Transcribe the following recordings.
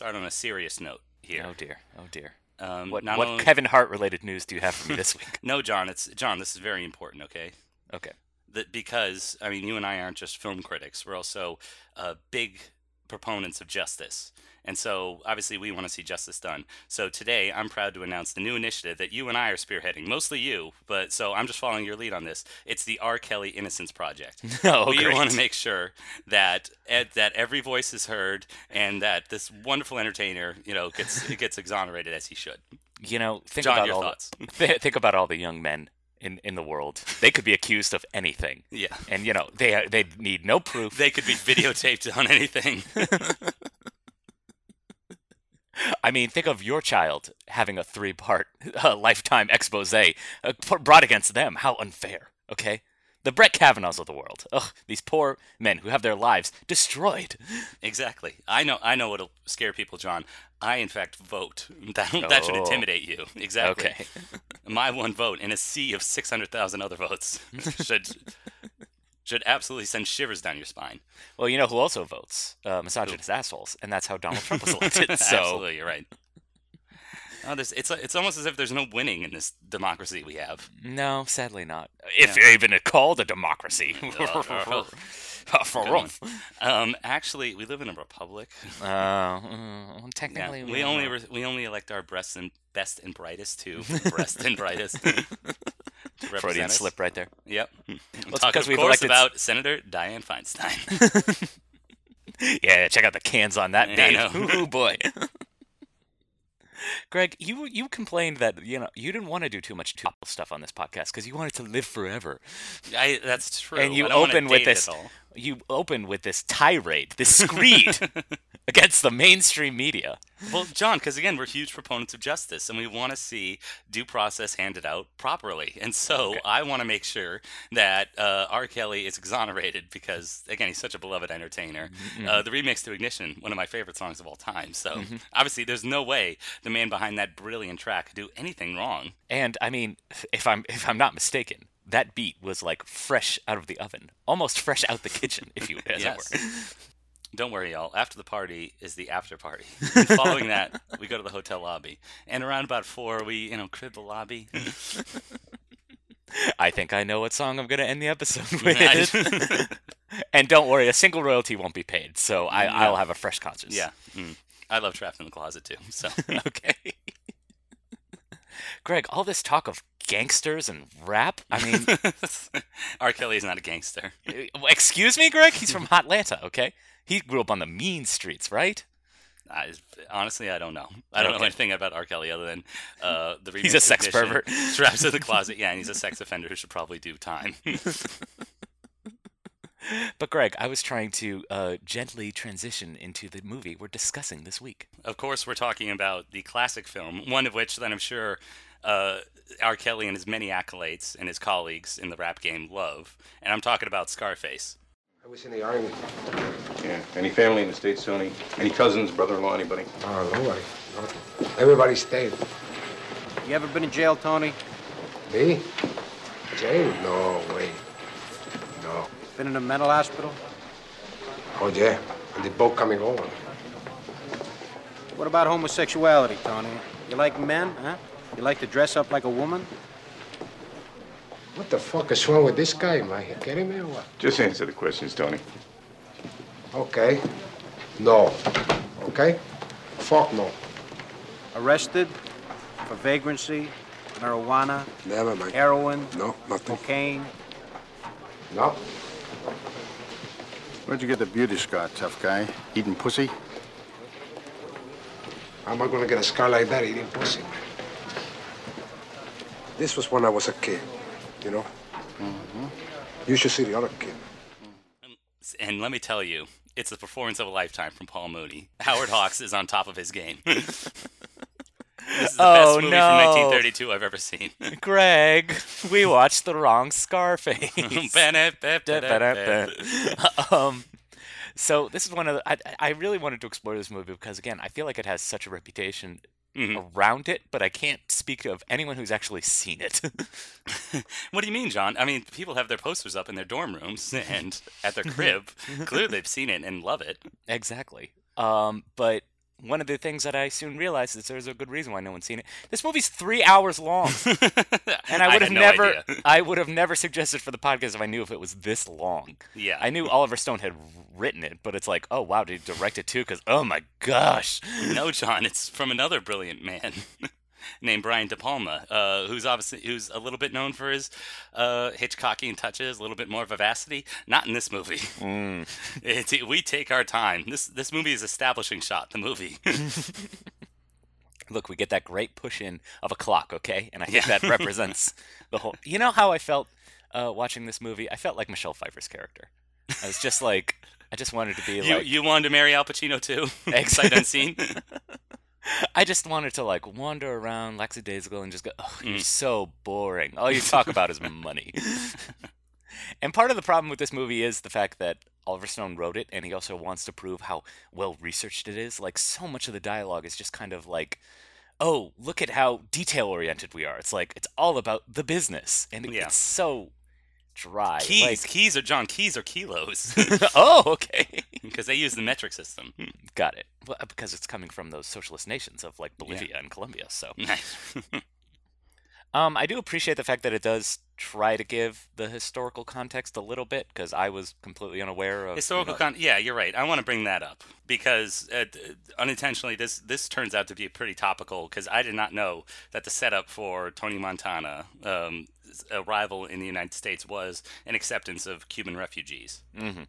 start on a serious note here. Oh dear. Oh dear. Um, What not what only- Kevin Hart related news do you have for me this week? No, John. It's John. This is very important. Okay. Okay. That because I mean, you and I aren't just film critics. We're also uh, big proponents of justice, and so obviously we want to see justice done. So today, I'm proud to announce the new initiative that you and I are spearheading. Mostly you, but so I'm just following your lead on this. It's the R. Kelly Innocence Project. Oh, we great. want to make sure that that every voice is heard and that this wonderful entertainer, you know, gets gets exonerated as he should. You know, think John, about your all thoughts? th- think about all the young men in, in the world. They could be accused of anything, Yeah. and you know they they need no proof. They could be videotaped on anything. I mean, think of your child having a three part uh, lifetime expose uh, brought against them. How unfair, okay? The Brett Kavanaughs of the world. Ugh, these poor men who have their lives destroyed. Exactly. I know. I know what'll scare people, John. I, in fact, vote. That, that should Oh. intimidate you. Exactly. Okay. My one vote in a sea of six hundred thousand other votes should should absolutely send shivers down your spine. Well, you know who also votes? Uh, misogynist assholes, and that's how Donald Trump was elected. so, Absolutely, you're right. Oh, this, it's it's almost as if there's no winning in this democracy we have. no, sadly not. If even called a democracy. Uh, For Good one. Um, actually, we live in a republic. Uh, uh, Yeah, technically, we only re- we only elect our best and best and brightest to breast and brightest. Freudian slip right there. Yep. Hmm. I'm it's talking, because of we've elected- about Senator Dianne Feinstein. Yeah, check out the cans on that Yeah. Ooh boy. Greg, you you complained that you know you didn't want to do too much topical stuff on this podcast because you wanted to live forever, I, that's true. and you I don't wanna open with this. You open with this tirade, this screed against the mainstream media. Well, John, because again, we're huge proponents of justice, and we want to see due process handed out properly. And so, Okay. I want to make sure that uh, R. Kelly is exonerated because, again, he's such a beloved entertainer. Mm-hmm. Uh, the remix to Ignition, one of my favorite songs of all time. So, obviously, there's no way the man behind that brilliant track could do anything wrong. And I mean, if I'm if I'm not mistaken, that beat was like fresh out of the oven, almost fresh out the kitchen, if you as Yes. it were. Don't worry, y'all. After the party is the after party. And following that, we go to the hotel lobby, and around about four, we you know crib the lobby. I think I know what song I'm gonna end the episode with. and don't worry, a single royalty won't be paid, so I, No. I'll have a fresh conscience. yeah, mm. I love Trapped in the Closet too. So okay. Greg, all this talk of gangsters and rap. I mean, R. Kelly is not a gangster. excuse me, Greg. He's from Atlanta. Okay, he grew up on the mean streets, right? I, honestly, I don't know. I don't know anything about R. Kelly other than uh, the He's a sex pervert. Trapped in the Closet. Yeah, and he's a sex offender who should probably do time. But Greg, I was trying to uh, gently transition into the movie we're discussing this week. of course, we're talking about the classic film, one of which then I'm sure uh, R. Kelly and his many accolades and his colleagues in the rap game love. And I'm talking about Scarface. I was in the army. Yeah. Any family in the States, Tony? Any cousins, brother-in-law, anybody? Oh, nobody. No. Everybody stayed. You ever been in jail, Tony? Me? Jail? No way. No. Been in a mental hospital? Oh, yeah. And the boat coming over. What about homosexuality, Tony? You like men, huh? You like to dress up like a woman? What the fuck is wrong with this guy? Am I kidding me or what? Just answer the questions, Tony. Okay. No. Okay? Fuck no. Arrested for vagrancy, marijuana, Never mind. heroin, No, nothing. cocaine. No. Where'd you get the beauty scar, tough guy? Eating pussy? How am I gonna get a scar like that eating pussy, man? This was when I was a kid, you know? Mm-hmm. You should see the other kid. And let me tell you, it's the performance of a lifetime from Paul Muni. Howard Hawks is on top of his game. this is the Oh, best movie no. from 1932 I've ever seen. Greg, we watched the wrong Scarface. um, so this is one of the. I, I really wanted to explore this movie because again, I feel like it has such a reputation Mhm. around it, but I can't speak of anyone who's actually seen it. What do you mean, John? I mean, people have their posters up in their dorm rooms and at their crib. Clearly, they've seen it and love it. exactly. Um, but one of the things that I soon realized is there's a good reason why no one's seen it. This movie's three hours long, and I would had have no never. I would have never suggested for the podcast if I knew if it was this long. Yeah. I knew Oliver Stone had written it, but it's like, oh wow, did he direct it too? Because oh my gosh, no, John, it's from another brilliant man named Brian De Palma, uh, who's obviously who's a little bit known for his uh, Hitchcockian touches, a little bit more vivacity. Not in this movie. It's, we take our time. This this movie is establishing shot. The movie. look, we get that great push in of a clock, okay, and I think Yeah. that represents the whole. You know how I felt uh, watching this movie? I felt like Michelle Pfeiffer's character. I was just like, I just wanted to be you like, you wanted to marry Al Pacino too? Sight unseen. I just wanted to like wander around lackadaisical and just go, oh, Mm. you're so boring. All you talk about is money. and part of the problem with this movie is the fact that Oliver Stone wrote it, and he also wants to prove how well researched it is. Like, so much of the dialogue is just kind of like, oh, look at how detail oriented we are. It's like, it's all about the business. And it, Yeah. it's so dry. Keys, Like, keys are John. Keys are kilos oh, okay. because they use the metric system. Hmm, got it. Well, uh, because it's coming from those socialist nations of like Bolivia and Colombia. So. Nice. Um, I do appreciate the fact that it does try to give the historical context a little bit because I was completely unaware of Historical you know, con. Yeah, you're right. I want to bring that up because uh, unintentionally, this this turns out to be pretty topical because I did not know that the setup for Tony Montana um, arrival in the United States was an acceptance of Cuban refugees. Mhm.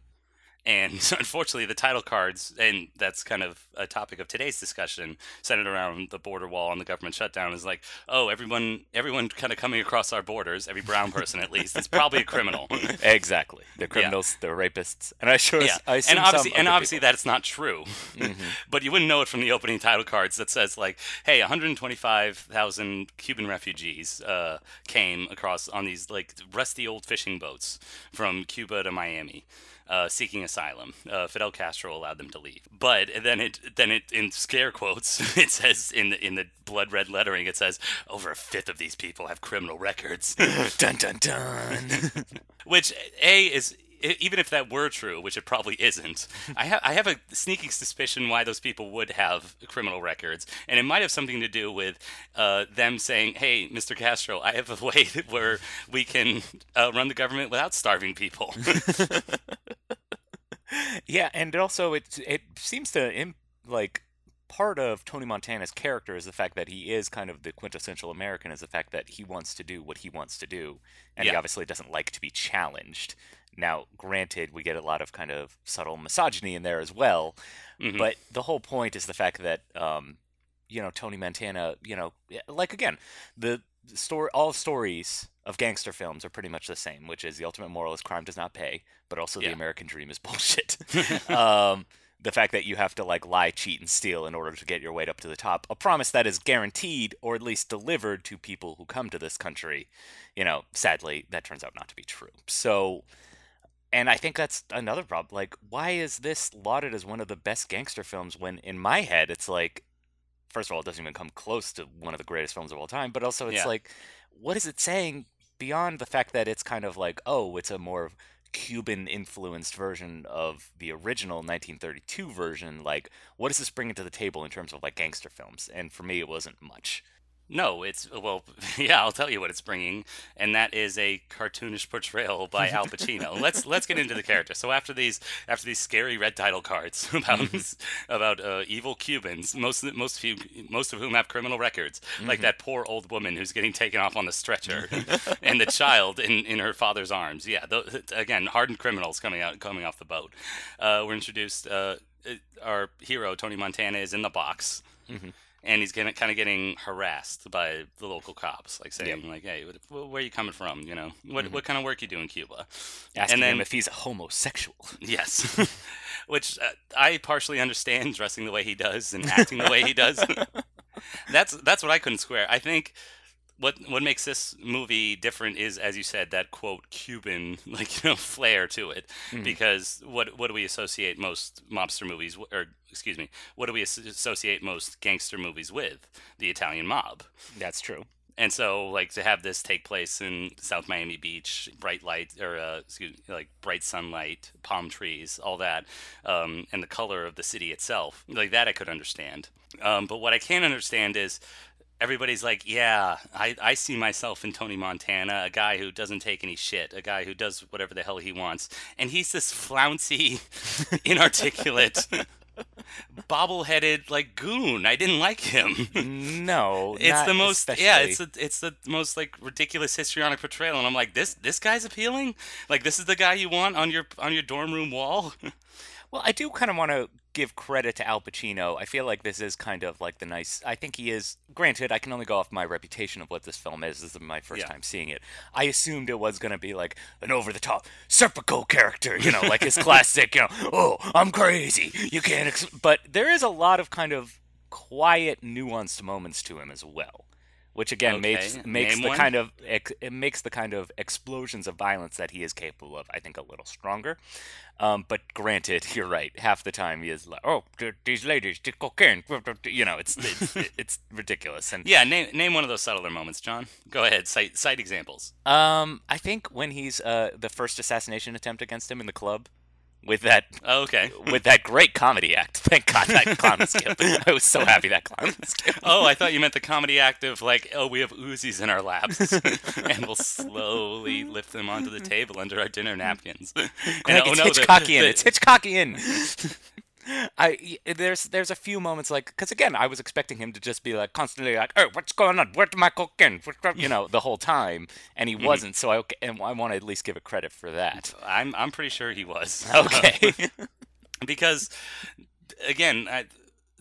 And unfortunately, the title cards, and that's kind of a topic of today's discussion, centered around the border wall and the government shutdown, is like, oh, everyone, everyone kind of coming across our borders, every brown person at least, is probably a criminal. exactly they're criminals, they're rapists, and I sure Yeah, I and obviously, and obviously people. that's not true. but you wouldn't know it from the opening title cards that says like, "Hey, 125,000 Cuban refugees uh, came across on these like rusty old fishing boats from Cuba to Miami." Uh, seeking asylum, uh, Fidel Castro allowed them to leave. But then it, then it, in scare quotes, it says in the in the blood red lettering, it says over a fifth of these people have criminal records. dun dun dun. Which a is even if that were true, which it probably isn't, I have I have a sneaking suspicion why those people would have criminal records, and it might have something to do with uh, them saying, "Hey, Mr. Castro, I have a way where we can uh, run the government without starving people." yeah, and also it it seems to im- like part of Tony Montana's character is the fact that he is kind of the quintessential American, is the fact that he wants to do what he wants to do, and he obviously doesn't like to be challenged. Now, granted, we get a lot of kind of subtle misogyny in there as well, Mhm. but the whole point is the fact that um, you know Tony Montana, you know, like again, the story, all stories of gangster films are pretty much the same, which is the ultimate moral is crime does not pay, but also the American dream is bullshit. um, the fact that you have to like lie, cheat, and steal in order to get your way up to the top, a promise that is guaranteed or at least delivered to people who come to this country, you know, sadly that turns out not to be true. So. And I think that's another problem. Like, why is this lauded as one of the best gangster films when, in my head, it's like, first of all, it doesn't even come close to one of the greatest films of all time, but also it's Yeah. like, what is it saying beyond the fact that it's kind of like, oh, it's a more Cuban influenced version of the original 1932 version? Like, what does this bring to the table in terms of like gangster films? And for me, it wasn't much. No, it's well, yeah. I'll tell you what it's bringing, and that is a cartoonish portrayal by Al Pacino. let's let's get into the character. So after these after these scary red title cards about about uh, evil Cubans, most of, most you most of whom have criminal records, like that poor old woman who's getting taken off on the stretcher, and the child in, in her father's arms. Yeah, th again, hardened criminals coming out coming off the boat. Uh, we're introduced. Uh, our hero Tony Montana is in the box and he's getting kind of getting harassed by the local cops, like saying like, "Hey, what, where are you coming from? You know, what what kind of work you do in Cuba?" Asking and then him if he's a homosexual. yes, which uh, I partially understand, dressing the way he does and acting the way he does. that's that's what I couldn't square. I think. What what makes this movie different is, as you said, that quote Cuban like you know flair to it. Because what what do we associate most mobster movies, or excuse me, what do we associate most gangster movies with? The Italian mob. That's true. And so, like, to have this take place in South Miami Beach, bright light, or uh, excuse me, like bright sunlight, palm trees, all that, um, and the color of the city itself, like that, I could understand. Um, but what I can't understand is everybody's like, yeah, I, I see myself in Tony Montana, a guy who doesn't take any shit, a guy who does whatever the hell he wants. And he's this flouncy, inarticulate, bobble-headed like goon. I didn't like him. No, It's not the most yeah, it's the, it's the most like ridiculous histrionic portrayal and I'm like this this guy's appealing? Like this is the guy you want on your on your dorm room wall? Well, I do kind of want to give credit to Al Pacino. I feel like this is kind of like the nice. I think he is. Granted, I can only go off my reputation of what this film is. This is my first Yeah. time seeing it. I assumed it was going to be like an over the top Serpico character, you know, like his classic, you know, oh, I'm crazy. You can't. Ex-. But there is a lot of kind of quiet, nuanced moments to him as well. Which again makes Okay, makes name the one. kind of it makes the kind of explosions of violence that he is capable of, I think, a little stronger. Um, but granted, you're right. Half the time he is like, "Oh, th- these ladies did cocaine," you know, it's it's, it's ridiculous. And yeah, name name one of those subtler moments, John. Go ahead, cite cite examples. um, I think when he's uh the first assassination attempt against him in the club, with that Oh, okay. with that great comedy act. Thank God that clown was killed. I was so happy that clown was killed. Oh, I thought you meant the comedy act of like, oh, we have Uzis in our laps, and we'll slowly lift them onto the table under our dinner napkins. And, Greg, oh, it's no, the- Hitchcockian. the- it's Hitchcockian. I there's there's a few moments like because again I was expecting him to just be like constantly like oh what's going on? Where's my cocaine What's go-" you know the whole time and he mm-hmm. wasn't so I and I want to at least give it credit for that. I'm I'm pretty sure he was. okay. Because again, I,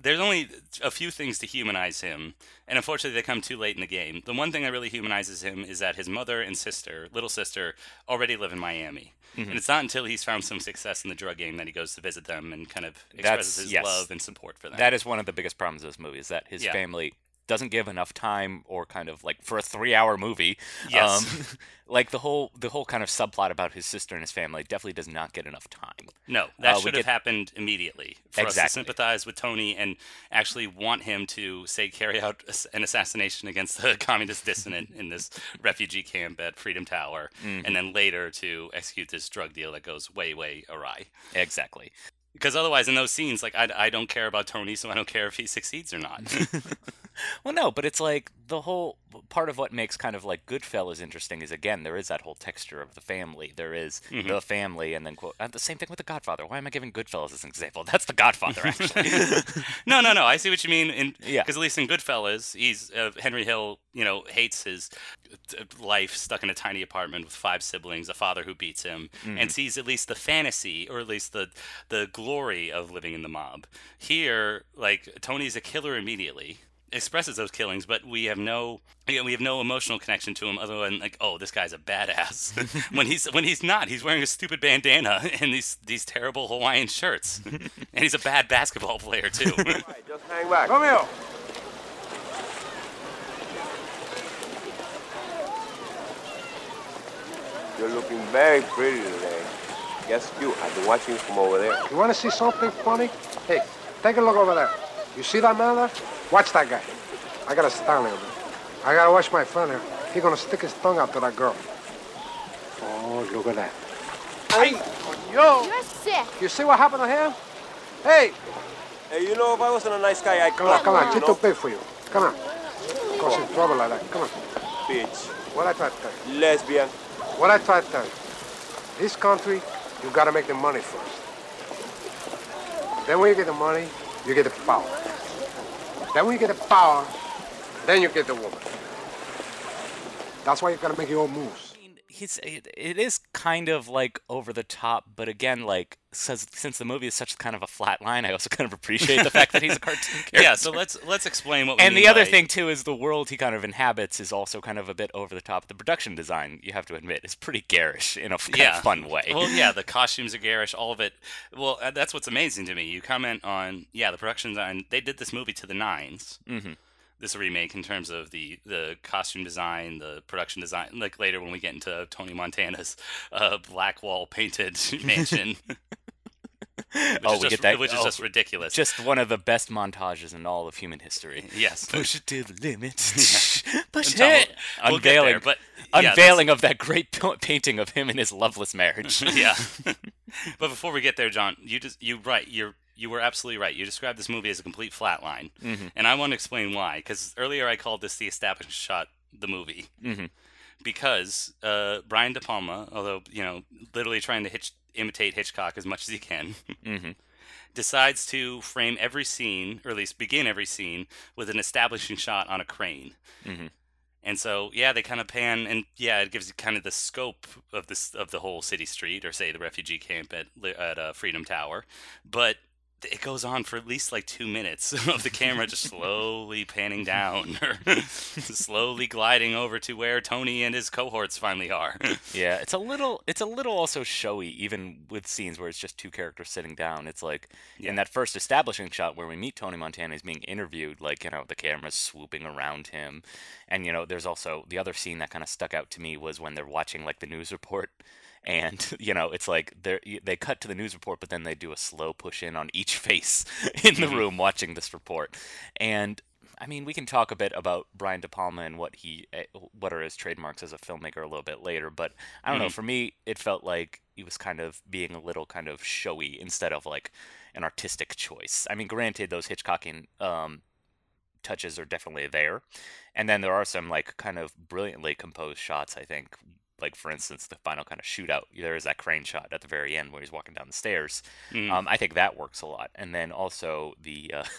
there's only a few things to humanize him, and unfortunately, they come too late in the game. The one thing that really humanizes him is that his mother and sister, little sister, already live in Miami. Mm-hmm. And it's not until he's found some success in the drug game that he goes to visit them and kind of expresses That's- his yes. love and support for them. that is one of the biggest problems of this movie is that his Yeah. family doesn't give enough time or kind of like for a three hour movie Yes. um, like the whole the whole kind of subplot about his sister and his family definitely does not get enough time No, that Uh, should have get- happened immediately for us to Exactly. sympathize with Tony and actually want him to say carry out an assassination against the communist dissident in this refugee camp at Freedom Tower, Mm-hmm. and then later to execute this drug deal that goes way, way awry. exactly Because otherwise, in those scenes, like I, I don't care about Tony, so I don't care if he succeeds or not. Well, no, but it's like the whole part of what makes kind of like Goodfellas interesting is again there is that whole texture of the family. There is Mm-hmm. the family, and then quote uh, the same thing with the Godfather. Why am I giving Goodfellas as an example? That's the Godfather, actually. no, no, no. I see what you mean. In Yeah. because at least in Goodfellas, he's uh, Henry Hill. You know, hates his uh, life stuck in a tiny apartment with five siblings, a father who beats him, Mm-hmm. and sees at least the fantasy or at least the the glory of living in the mob. Here, like Tony's a killer immediately. Expresses those killings, but we have no again, we have no emotional connection to him other than like, oh, this guy's a badass. when he's when he's not, he's wearing a stupid bandana and these these terrible Hawaiian shirts, and he's a bad basketball player too. Just hang back. Romeo! You're looking very pretty today. Guess you. I've been watching you from over there. You want to see something funny? Hey, take a look over there. You see that man there? Watch that guy. I gotta stand him. I gotta watch my friend here. He gonna stick his tongue out to that girl. Oh, look at that. Hey, yo! You're sick. You see what happened to him? Hey, Hey, you know, if I wasn't a nice guy, I'd come on, come on. you She's know? too for you. Come on. Causing trouble like that. Come on. Bitch. What I try to tell you? Lesbian. What I try to tell you? This country, you gotta make the money first. Then when you get the money, you get the power. Then when you get the power, then you get the woman. That's why you gotta make your own moves. I mean, he's it, it is kind of like over the top, but again, like says since the movie is such kind of a flat line, I also kind of appreciate the fact that he's a cartoon character. yeah, so let's let's explain what. We and the other by- thing too is the world he kind of inhabits is also kind of a bit over the top. The production design, you have to admit, is pretty garish in a yeah, fun way. Well, yeah, the costumes are garish, all of it. Well, uh, that's what's amazing to me. You comment on yeah, the production design. They did this movie to the 9s Mhm. This remake in terms of the the costume design, the production design. Like later when we get into Tony Montana's uh, black wall painted mansion. oh, is we just, get that. which is oh, just ridiculous. just one of the best montages in all of human history. yes. Push it to the limit. Push Tom, it. we'll get there, Unveiling, but yeah, that's- of that great painting of him in his loveless marriage. yeah. but before we get there, John, you just you right. You're you were absolutely right. You described this movie as a complete flatline, Mm-hmm. and I want to explain why. Because earlier I called this the establishing shot, the movie, Mhm. Because uh, Brian De Palma, although you know, literally trying to hitch, imitate Hitchcock as much as he can. Mhm. Decides to frame every scene, or at least begin every scene, with an establishing shot on a crane. Mhm. And so, yeah, they kind of pan, and yeah, it gives you kind of the scope of this of the whole city street, or say the refugee camp at at uh, Freedom Tower. But it goes on for at least like two minutes of the camera just slowly panning down, or slowly gliding over to where Tony and his cohorts finally are. Yeah, it's a little it's a little also showy even with scenes where it's just two characters sitting down. It's like Yeah. in that first establishing shot where we meet Tony Montana he's being interviewed like, you know, the camera's swooping around him. And you know, there's also the other scene that kind of stuck out to me was when they're watching like the news report and you know, it's like they they cut to the news report but then they do a slow push in on each face in the room watching this report. And I mean, we can talk a bit about Brian De Palma and what he, eh, what are his trademarks as a filmmaker a little bit later. But I don't know. For me, it felt like he was kind of being a little kind of showy instead of like an artistic choice. I mean, granted, those Hitchcockian um, touches are definitely there, and then there are some like kind of brilliantly composed shots. I think, like for instance, the final kind of shootout. There is that crane shot at the very end where he's walking down the stairs. Mm. Um, I think that works a lot, and then also the. Uh,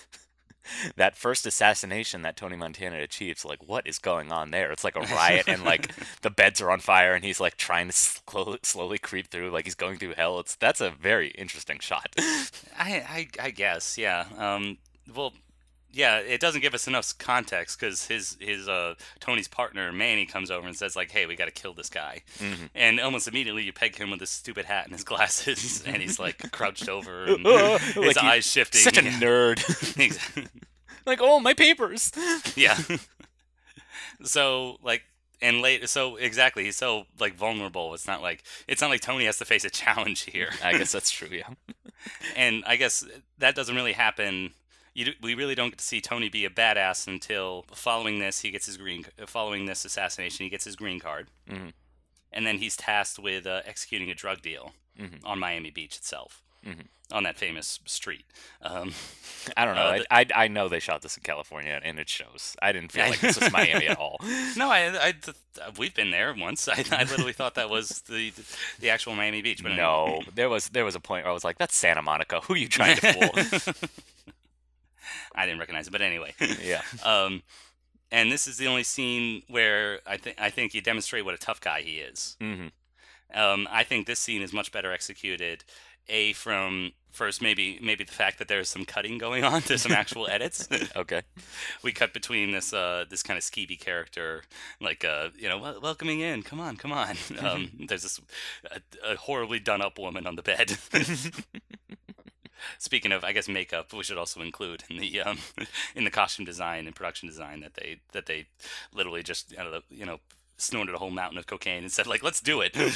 that first assassination that Tony Montana achieves, like what is going on there? It's like a riot, and like the beds are on fire, and he's like trying to slowly, slowly creep through, like he's going through hell. It's that's a very interesting shot. I, I, I guess, yeah. Um, well, yeah, it doesn't give us enough context because his his uh Tony's partner Manny comes over and says like, "Hey, we got to kill this guy," Mm-hmm. and almost immediately you peg him with his stupid hat and his glasses, and he's like crouched over, and his Like eyes shifting. Such a Yeah. nerd. Like, oh, my papers. yeah. so like. And late, so exactly, he's so like vulnerable. It's not like it's not like Tony has to face a challenge here. I guess that's true. Yeah. and I guess that doesn't really happen. You we really don't get to see Tony be a badass until following this he gets his green following this assassination he gets his green card, Mhm. and then he's tasked with uh, executing a drug deal Mhm. on Miami Beach itself, Mhm. on that famous street. Um, I don't know. Uh, I, I I know they shot this in California, and it shows. I didn't feel like this was Miami at all. no, I, I th- we've been there once. I, I literally thought that was the the actual Miami Beach, but anyway. No, there was there was a point where I was like, "That's Santa Monica. Who are you trying to fool?" I didn't recognize it, but anyway. yeah. Um, and this is the only scene where I think I think you demonstrate what a tough guy he is. hmm Um, I think this scene is much better executed. A from first maybe maybe the fact that there's some cutting going on, there's some actual edits. Okay. we cut between this uh this kind of skeevy character, like uh you know wel- welcoming in, come on, come on. Um, there's this a, a horribly done up woman on the bed. Speaking of, I guess makeup, we should also include in the um, in the costume design and production design that they that they literally just out of the, you know snorted a whole mountain of cocaine and said like let's do it.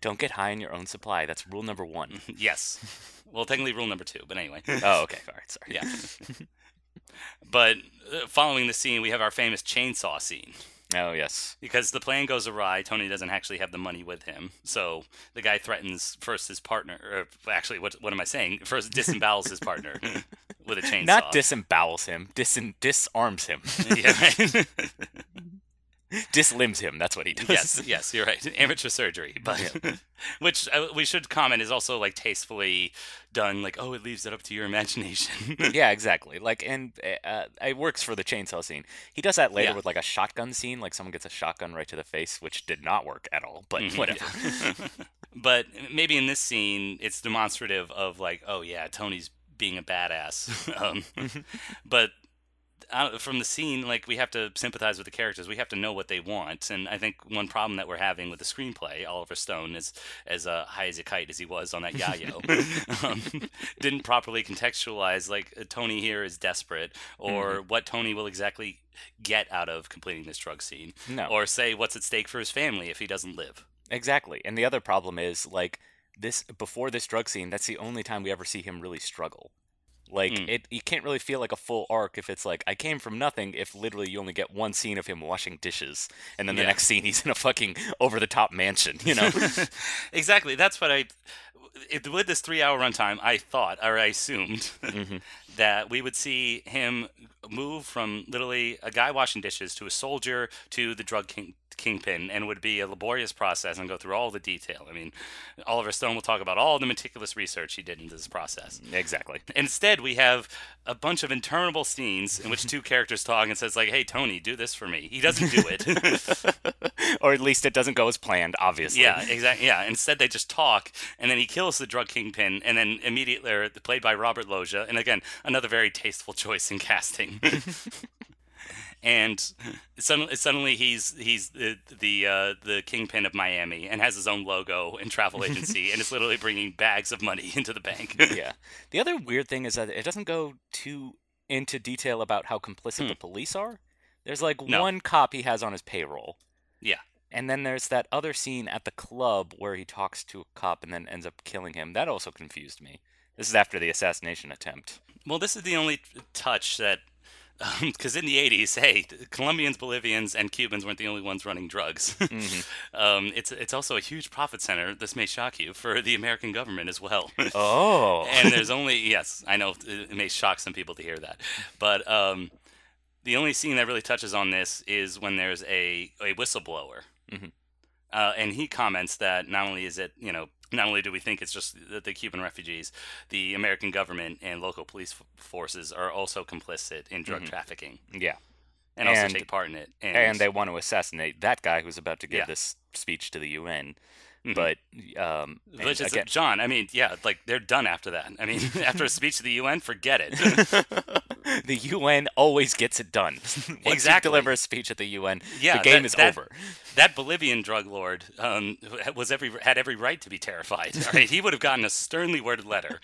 Don't get high on your own supply. That's rule number one. yes. Well, technically rule number two, but anyway. Oh, okay. All right. Sorry. Yeah. but uh, following the scene, we have our famous chainsaw scene. Oh, yes. Because the plan goes awry, Tony doesn't actually have the money with him. So the guy threatens first his partner, or actually, what what am I saying? First disembowels his partner with a chainsaw. Not disembowels him. Dis disarms him. yeah, right? Dislimbs him. That's what he does. yes, yes, you're right. Amateur surgery, but which uh, we should comment is also like tastefully done. Like, oh, it leaves it up to your imagination. yeah, exactly. Like, and uh, it works for the chainsaw scene. He does that later Yeah. with like a shotgun scene, like someone gets a shotgun right to the face, which did not work at all. But Mhm, whatever. but maybe in this scene, it's demonstrative of like, oh yeah, Tony's being a badass. um, but uh, from the scene, like we have to sympathize with the characters. We have to know what they want, and I think one problem that we're having with the screenplay, Oliver Stone, is as uh, high as a kite as he was on that yayo, um, didn't properly contextualize like uh, Tony here is desperate, or what Tony will exactly get out of completing this drug scene, No. or say what's at stake for his family if he doesn't live. Exactly. And the other problem is like this before this drug scene, that's the only time we ever see him really struggle. Like Mm. it, you can't really feel like a full arc if it's like I came from nothing. If literally you only get one scene of him washing dishes, and then the Yeah. next scene he's in a fucking over the top mansion. You know? exactly. That's what I. It, with this three-hour runtime, I thought or I assumed Mm-hmm. that we would see him move from literally a guy washing dishes to a soldier to the drug king, kingpin, and would be a laborious process and go through all the detail. I mean, Oliver Stone will talk about all the meticulous research he did into this process. exactly. Instead, we have a bunch of interminable scenes in which two characters talk and says like, "Hey, Tony, do this for me." He doesn't do it. or at least it doesn't go as planned. Obviously. Yeah, exactly. Yeah. Instead, they just talk, and then he kills the drug kingpin, and then immediately, played by Robert Loggia, and again, another very tasteful choice in casting. and suddenly, suddenly he's he's the the uh, the kingpin of Miami, and has his own logo and travel agency, and is literally bringing bags of money into the bank. yeah. The other weird thing is that it doesn't go too into detail about how complicit the police are. There's like Hmm. No. one cop he has on his payroll. Yeah. And then there's that other scene at the club where he talks to a cop and then ends up killing him. That also confused me. This is after the assassination attempt. Well, this is the only touch that, because in the '80s, hey, Colombians, Bolivians, and Cubans weren't the only ones running drugs. um, it's it's also a huge profit center. This may shock you for the American government as well. Oh. and there's only yes, I know it may shock some people to hear that, but um, the only scene that really touches on this is when there's a a whistleblower, Mhm. uh, and he comments that not only is it you know not only do we think it's just the, the Cuban refugees, the American government and local police f- forces are also complicit in drug mm-hmm. trafficking yeah. and, also take part in it. And, And they want to assassinate that guy who's about to give Yeah. this speech to the UN. Mhm. But um, Which is, again, John, I mean, yeah, like they're done after that. I mean, after a speech to the UN, forget it. the UN always gets it done. Once you Exactly. deliver a speech at the UN, Yeah, the game that- is that- over. that Bolivian drug lord um, was every had every right to be terrified. All right, he would have gotten a sternly worded letter.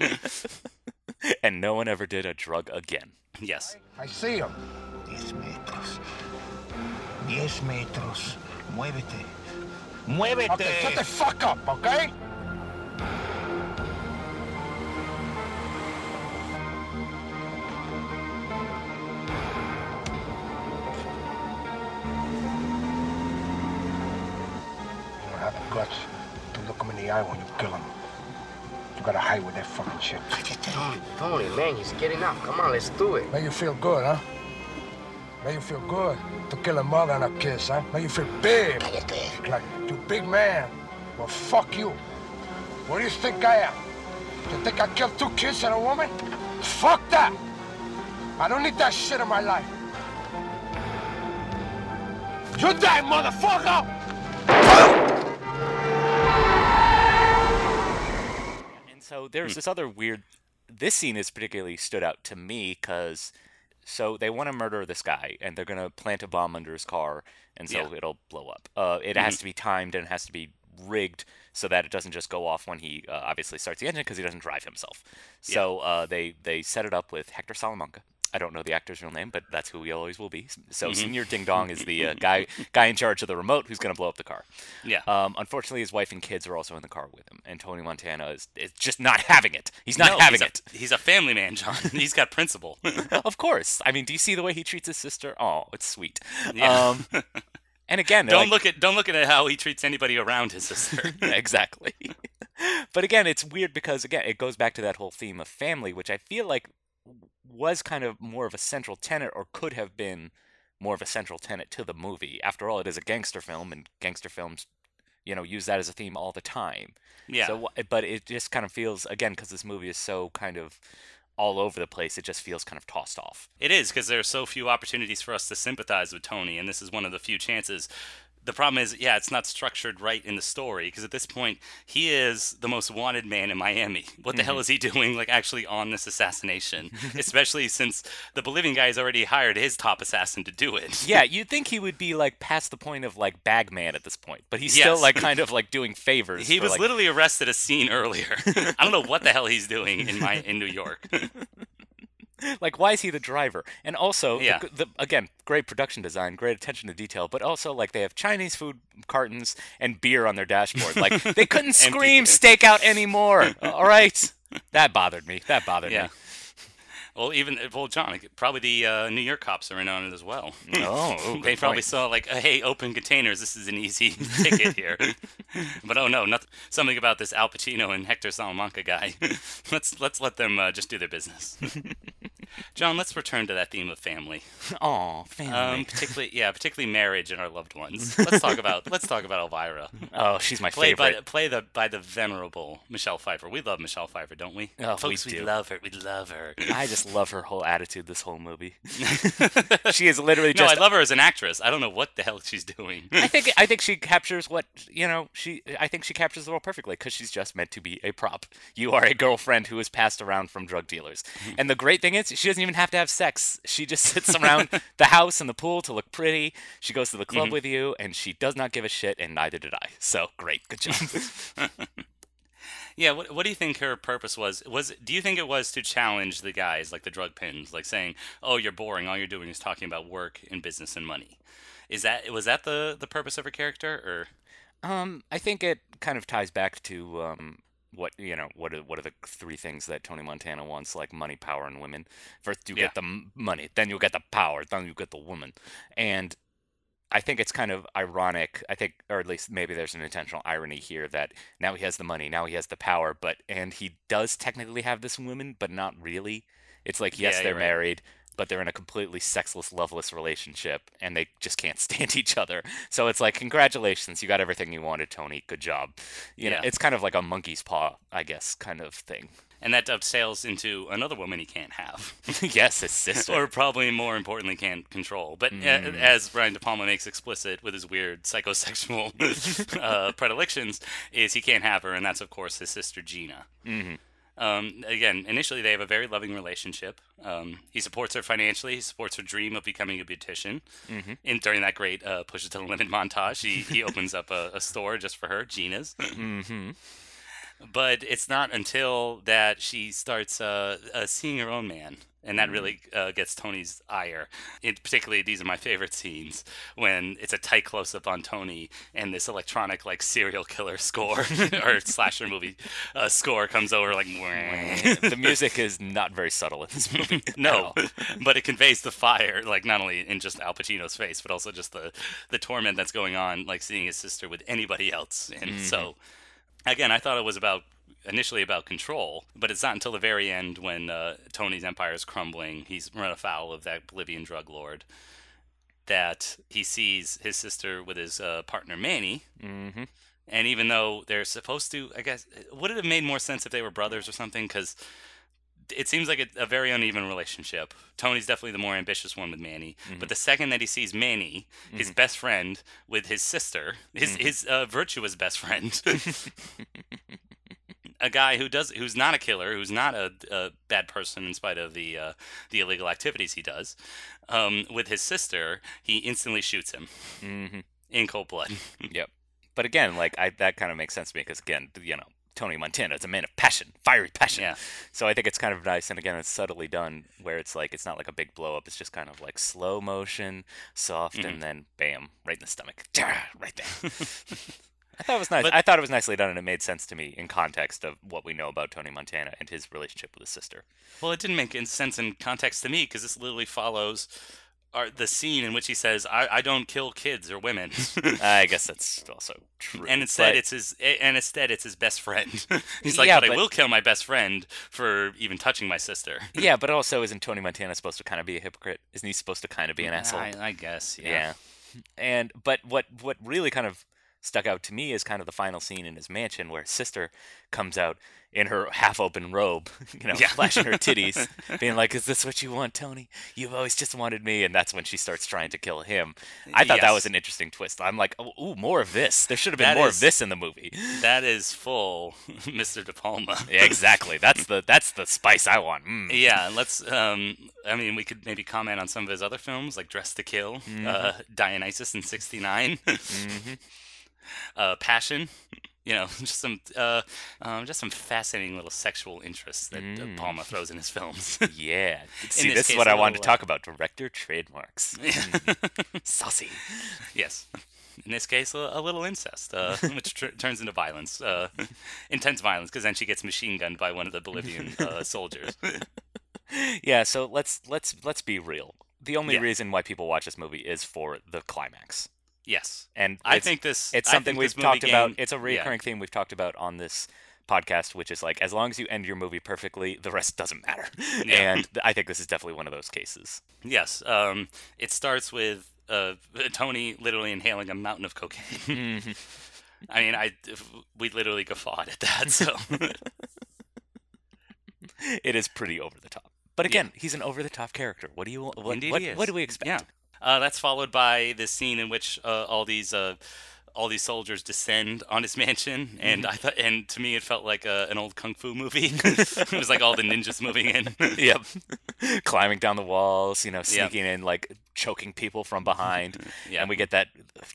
And no one ever did a drug again. yes. I see him. Diez metros. Diez metros. Muévete. Muévete. Okay, shut the fuck up, okay? You don't have the guts to look him in the eye when you kill him. You gotta hide with that fucking shit. Tony, Tony, man, he's getting up. Come on, let's do it. Make you feel good, huh? Make you feel good to kill a mother and a kiss, huh? Make you feel big. Like you big man. Well, fuck you. What do you think I am? You think I killed two kids and a woman? Fuck that! I don't need that shit in my life. You die, motherfucker! And so there's this other weird. This scene is particularly stood out to me because so they want to murder this guy and they're gonna plant a bomb under his car and so Yeah. it'll blow up. Uh, it has to be timed and it has to be rigged so that it doesn't just go off when he uh, obviously starts the engine because he doesn't drive himself. So uh, they they set it up with Hector Salamanca. I don't know the actor's real name, but that's who he always will be. So Senior Ding Dong is the uh, guy guy in charge of the remote who's going to blow up the car. Yeah. Um, unfortunately, his wife and kids are also in the car with him, and Tony Montana is, is just not having it. He's not No, having he's a, it. He's a family man, John. He's got principle. of course. I mean, do you see the way he treats his sister? Oh, it's sweet. Yeah. Um, and again, don't like- look at don't look at how he treats anybody around his sister. exactly. but again, it's weird because again, it goes back to that whole theme of family, which I feel like was kind of more of a central tenet, or could have been more of a central tenet to the movie. After all, it is a gangster film, and gangster films, you know, use that as a theme all the time. Yeah. So, but it just kind of feels again because this movie is so kind of all over the place. It just feels kind of tossed off. It is because there are so few opportunities for us to sympathize with Tony, and this is one of the few chances. The problem is, yeah, it's not structured right in the story because at this point he is the most wanted man in Miami. What the hell mm-hmm. is he doing, like actually on this assassination? Especially since the Bolivian guy has already hired his top assassin to do it. Yeah, you'd think he would be like past the point of like bagman at this point, but he's still like kind of like doing favors. He for, was like, literally arrested a scene earlier. I don't know what the hell he's doing in my in New York. like, why is he the driver? And also, Yeah. the, again, great production design, great attention to detail, but also like they have Chinese food cartons and beer on their dashboard. Like they couldn't scream stakeout anymore. All right, that bothered me. That bothered Yeah. me. Well, even well, John, probably the uh, New York cops are in on it as well. Oh, ooh, they probably point. saw like, hey, open containers. This is an easy ticket here. but oh no, nothing. Something about this Al Pacino and Hector Salamanca guy. let's let's let them uh, just do their business. John, let's return to that theme of family. Oh, family. Um, particularly, yeah, particularly marriage and our loved ones. Let's talk about let's talk about Elvira. oh, she's my Played by favorite. play the by the venerable Michelle Pfeiffer. We love Michelle Pfeiffer, don't we? Oh, we Folks, do. love her. We love her. I just love her whole attitude this whole movie. she is literally No, I love her as an actress. I don't know what the hell she's doing. I think I think she captures what you know. She I think she captures the role perfectly because she's just meant to be a prop. You are a girlfriend who is passed around from drug dealers, and the great thing is she doesn't even have to have sex. She just sits around the house and the pool to look pretty. She goes to the club Mhm. with you, and she does not give a shit, and neither did I. So great, good job. Yeah, what, what do you think her purpose was? Was do you think it was to challenge the guys like the drug pins, like saying, "Oh, you're boring. All you're doing is talking about work and business and money." Is that was that the the purpose of her character, or Um, I think it kind of ties back to um, what you know. What are, what are the three things that Tony Montana wants? Like money, power, and women. First, you Yeah. get the money, then you get the power, then you get the woman. And I think it's kind of ironic. I think, or at least maybe there's an intentional irony here that now he has the money, now he has the power, but and he does technically have this woman, but not really. It's like yes, Yeah, they're right. married, but they're in a completely sexless, loveless relationship, and they just can't stand each other. So it's like, congratulations, you got everything you wanted, Tony. Good job. You know, Yeah. it's kind of like a monkey's paw, I guess, kind of thing. and that dovetails into another woman he can't have, yes, his sister. or probably more importantly, can't control. But uh, Mm. as Brian De Palma makes explicit with his weird psychosexual uh, predilections, is he can't have her, and that's of course his sister Gina. hmm Um, again, initially they have a very loving relationship. Um, he supports her financially. He supports her dream of becoming a beautician. Mhm. And during that great uh, push it to the limit montage, he, he opens up a, a store just for her, Gina's. hmm But it's not until that she starts uh, uh, seeing her own man, and that really uh, gets Tony's ire. It, particularly, these are my favorite scenes when it's a tight close up on Tony, and this electronic like serial killer score or slasher movie uh, score comes over like. the music is not very subtle in this movie. No, but it conveys the fire, like not only in just Al Pacino's face, but also just the the torment that's going on, like seeing his sister with anybody else. And so, again, I thought it was about initially about control, but it's not until the very end when uh, Tony's empire is crumbling, he's run afoul of that Bolivian drug lord, that he sees his sister with his uh, partner Manny. Mhm. And even though they're supposed to, I guess, would it have made more sense if they were brothers or something? Because it seems like a, a very uneven relationship. Tony's definitely the more ambitious one with Manny, but the second that he sees Manny, his best friend, with his sister, his his uh, virtuous best friend, a guy who does who's not a killer, who's not a, a bad person in spite of the uh, the illegal activities he does, um, with his sister, he instantly shoots him Mhm. in cold blood. Yep. But again, like I, that kind of makes sense to me because again, you know, Tony Montana is a man of passion, fiery passion. Yeah. So I think it's kind of nice, and again, it's subtly done where it's like it's not like a big blow up. It's just kind of like slow motion, soft, Mhm. and then bam, right in the stomach, right there. I thought it was nice. But- I thought it was nicely done, and it made sense to me in context of what we know about Tony Montana and his relationship with his sister. Well, it didn't make sense in context to me because this literally follows our, the scene in which he says, "I, I don't kill kids or women," I guess that's also true. and instead but- it's his and instead it's his best friend. He's like, Yeah, "But, I will kill my best friend for even touching my sister." yeah, but also isn't Tony Montana supposed to kind of be a hypocrite? Isn't he supposed to kind of be an asshole? I, I guess. Yeah. Yeah. And but what what really kind of stuck out to me is kind of the final scene in his mansion where his sister comes out in her half-open robe, you know, Yeah. flashing her titties, being like, "Is this what you want, Tony? You've always just wanted me." And that's when she starts trying to kill him. I thought that was an interesting twist. I'm like, "Oh, ooh, more of this. There should have been That more is- of this in the movie." That is full, Mr. De Palma. Yeah, exactly. That's the that's the spice I want. Mm. Yeah, let's. Um, I mean, we could maybe comment on some of his other films, like Dressed to Kill, Mm-hmm. uh, Dionysus in '69, uh, Passion. You know, just some uh, um, just some fascinating little sexual interests that uh, Mm. Palma throws in his films. Yeah. See, this this, is what I wanted to uh, talk about. Director trademarks. Mm. Saucy. yes. In this case, a, a little incest, uh, which tr- turns into violence, uh, intense violence, because then she gets machine gunned by one of the Bolivian uh, soldiers. Yeah, so let's let's let's be real. The only Yeah. reason why people watch this movie is for the climax. Yes, And I think this. It's something think we've talked about. It's a yeah. recurring theme we've talked about on this podcast, which is like as long as you end your movie perfectly, the rest doesn't matter. Yeah. And I think this is definitely one of those cases. Yes. Um, it starts with uh, Tony literally inhaling a mountain of cocaine. Mm-hmm. I mean, I we literally guffawed at that. So It is pretty over the top. But again, he's an over the top character. What do you what, Indeed what, what do we expect? Yeah. Uh, that's followed by the scene in which uh, all these uh, all these soldiers descend on his mansion, and Mm-hmm. I thought, and to me, it felt like a, an old kung fu movie. it was like all the ninjas moving in. yep. Climbing down the walls, you know, sneaking in, like choking people from behind. Yeah. And we get that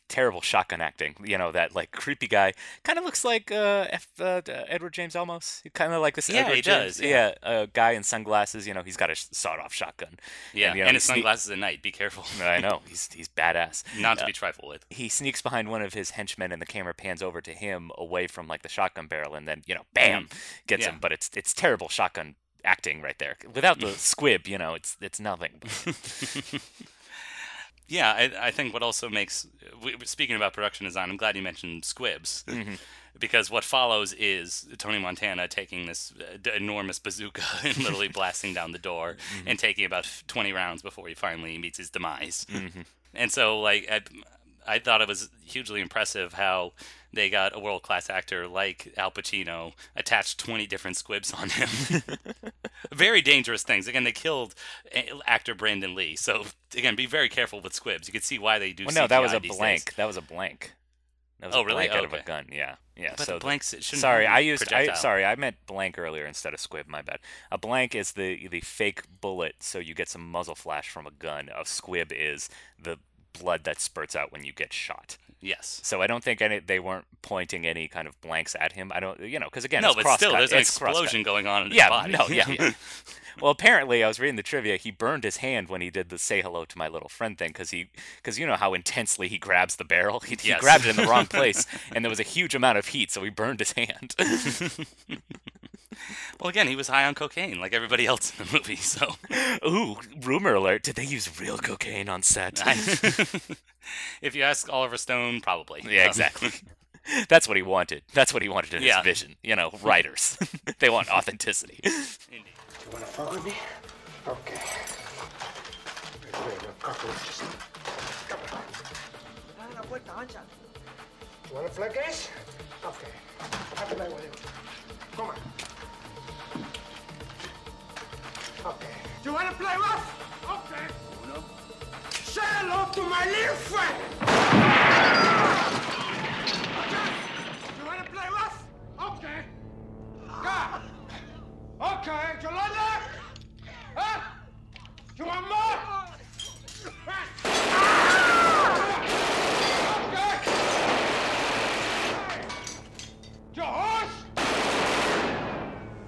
terrible shotgun acting. You know, that like creepy guy. Kind of looks like uh, F, uh, uh, Edward James Olmos. Kind of like this Yeah, Edward he James. does, yeah. a guy in sunglasses. You know, he's got a sawed off shotgun. Yeah, And, you know, and his sne- sunglasses at night. Be careful. I know. He's, he's badass. Not to Uh, be trifled with. he sneaks behind one of his henchmen and the camera pans over to him away from like the shotgun barrel and then you know bam gets Yeah. him but it's it's terrible shotgun acting right there without the squib you know it's it's nothing Yeah, I, I think what also makes speaking about production design, I'm glad you mentioned squibs Mm-hmm. because what follows is Tony Montana taking this uh, enormous bazooka and literally blasting down the door Mm-hmm. and taking about 20 rounds before he finally meets his demise. Mm-hmm. And so, like, I, I thought it was hugely impressive how they got a world class actor like Al Pacino attached 20 different squibs on him. very dangerous things. Again, they killed eh, actor Brandon Lee. So, again, be very careful with squibs. You can see why they do well no that was a days. blank that was a blank that was Oh, a really? blank Oh, out of a gun yeah yeah But so the blanks it shouldn't sorry be i used I, sorry i meant blank earlier instead of squib my bad a blank is the the fake bullet so you get some muzzle flash from a gun a squib is the blood that spurts out when you get shot Yes. So I don't think any they weren't pointing any kind of blanks at him. I don't, you know, because again, No, it's but still, there's an crosscut. explosion going on in his yeah, body. no, yeah, yeah. well, apparently, I was reading the trivia. He burned his hand when he did the "say hello to my little friend" thing because he, because you know how intensely he grabs the barrel. He, he grabbed it in the wrong place, and there was a huge amount of heat, so he burned his hand. Well, again, he was high on cocaine like everybody else in the movie. So, Ooh, rumor alert! Did they use real cocaine on set? if you ask Oliver Stone, probably. yeah, Um, exactly. That's what he wanted. That's what he wanted in Yeah. his vision. You know, writers. they want authenticity. You wanna fuck with me? Okay. Wait, wait, no cockroaches. You wanna play games? Okay. I'll play with you. Come on. Okay. Do you wanna play rough? Okay. Say hello to my little friend. Okay. Do you wanna play rough? Okay. Okay, you like that? Huh? You want more? Okay. Hey. Your horse?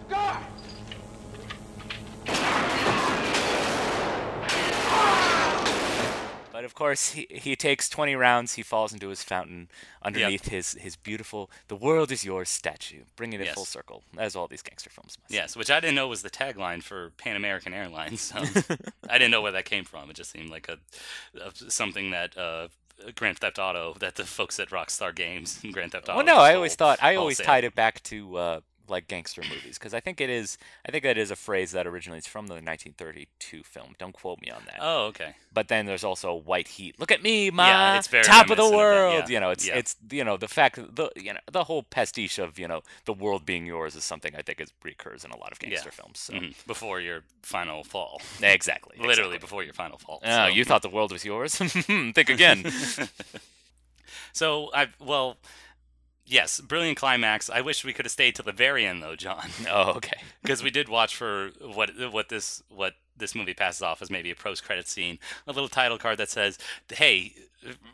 God. But of course, he, he takes 20 rounds. He falls into his fountain underneath his, his beautiful "The world is yours" statue, bringing it Yes. full circle, as all these gangster films must. Yes, which I didn't know was the tagline for Pan American Airlines. So I didn't know where that came from. It just seemed like a, a something that uh, Grand Theft Auto that the folks at Rockstar Games and Grand Theft Auto. Well, no, I always thought I always tied it back to uh, like gangster movies because I think it is. I think that is a phrase that originates from the 1932 film. Don't quote me on that. Oh, okay. But then there's also White Heat. Look at me, ma, Yeah, it's very top of the reminiscent of that, world. yeah, You know, it's yeah. it's you know the fact the you know the whole pastiche of you know the world being yours is something I think is recurs in a lot of gangster films. So. Mhm. Before your final fall. Exactly. Literally exactly. before your final fall. Oh, so. you thought the world was yours? Think again. So I well, yes, brilliant climax. I wish we could have stayed till the very end though, John, oh, okay. because we did watch for what what this what this movie passes off as maybe a post-credit scene, a little title card that says, "Hey,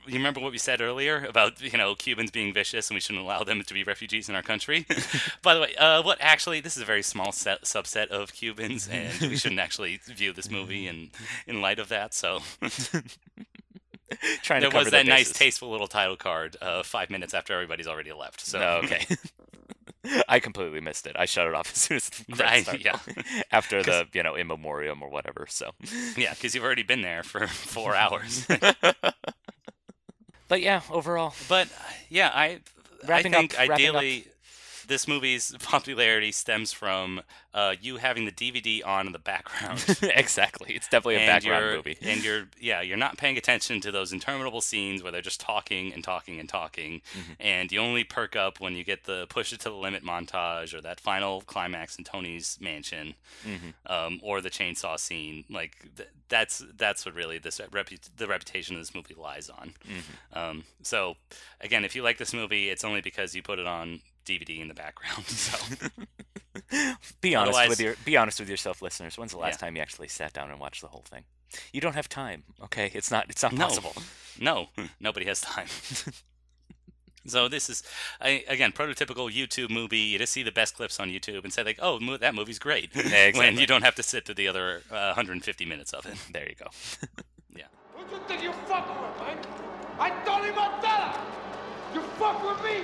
you remember what we said earlier about you know Cubans being vicious and we shouldn't allow them to be refugees in our country?" By the way, uh, what actually this is a very small set, subset of Cubans, and we shouldn't actually view this movie in in light of that. So Trying there to was that nice, tasteful little title card uh, five minutes after everybody's already left. So No, okay. I completely missed it. I shut it off as soon as the I- yeah. After the you know in memoriam or whatever. So, yeah, because you've already been there for four hours. but yeah, overall, But yeah, I Wrapping I think up. ideally this movie's popularity stems from uh, you having the DVD on in the background. exactly. It's definitely a and background movie. And you're yeah, you're not paying attention to those interminable scenes where they're just talking and talking and talking, Mm-hmm. and you only perk up when you get the push it to the limit montage or that final climax in Tony's mansion, Mhm. um, or the chainsaw scene. Like th- that's that's what really this repu- the reputation of this movie lies on. Mm-hmm. Um, so again, if you like this movie, it's only because you put it on DVD in the background. So Be honest Otherwise- with your be honest with yourself, listeners. When's the last Yeah. time you actually sat down and watched the whole thing? You don't have time. Okay, it's not it's not No. possible. No, nobody has time. so this is, I, again, prototypical YouTube movie. You just see the best clips on YouTube and say like, "Oh, mo- that movie's great," when exactly. you don't have to sit through the other uh, 150 minutes of it. There you go. Yeah. Who you think you fucking with, man? I Tony Montana! You fuck with me,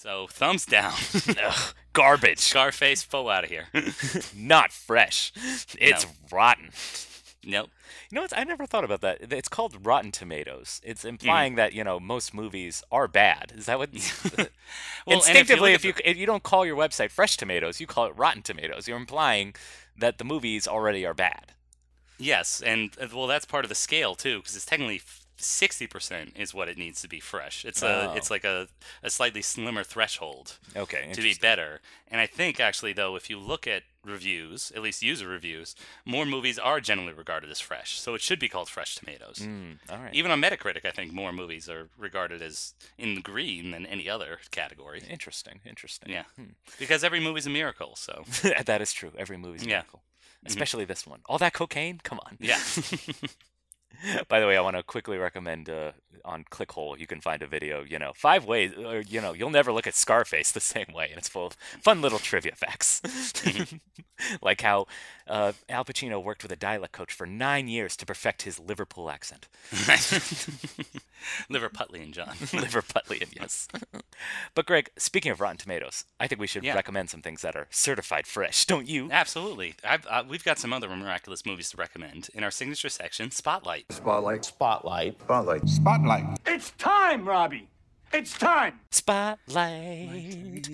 So thumbs down. Ugh, garbage. Scarface, faux out of here. Not fresh. It's rotten. nope. You know what? I never thought about that. It's called Rotten Tomatoes. It's implying that you know most movies are bad. Is that what? Well, and if you Instinctively, if you, if you don't call your website Fresh Tomatoes, you call it Rotten Tomatoes. You're implying that the movies already are bad. Yes, and uh, well, that's part of the scale too, because it's technically sixty percent is what it needs to be fresh. It's a, Oh. it's like a, a slightly slimmer threshold. Okay, to be better. And I think actually though, if you look at reviews, at least user reviews, more movies are generally regarded as fresh. So it should be called Fresh Tomatoes. Mm, all right. Even on Metacritic, I think more movies are regarded as in the green than any other category. Interesting. Interesting. Yeah, Hmm. because every movie's a miracle. So that is true. Every movie's a Yeah. miracle. Especially this one. All that cocaine? Come on. yeah. By the way, I want to quickly recommend uh, on Clickhole, you can find a video, you know, five ways, or, you know, you'll never look at Scarface the same way. And it's full of fun little trivia facts. like how uh, Al Pacino worked with a dialect coach for nine years to perfect his Liverpool accent. Liverpudlian and John. Liverpudlian, yes. but Greg, speaking of Rotten Tomatoes, I think we should Yeah. recommend some things that are certified fresh, don't you? Absolutely. I've, uh, we've got some other miraculous movies to recommend in our signature section, Spotlight. Spotlight. Spotlight. Spotlight. Spotlight. It's time, Robbie. It's time. Spotlight.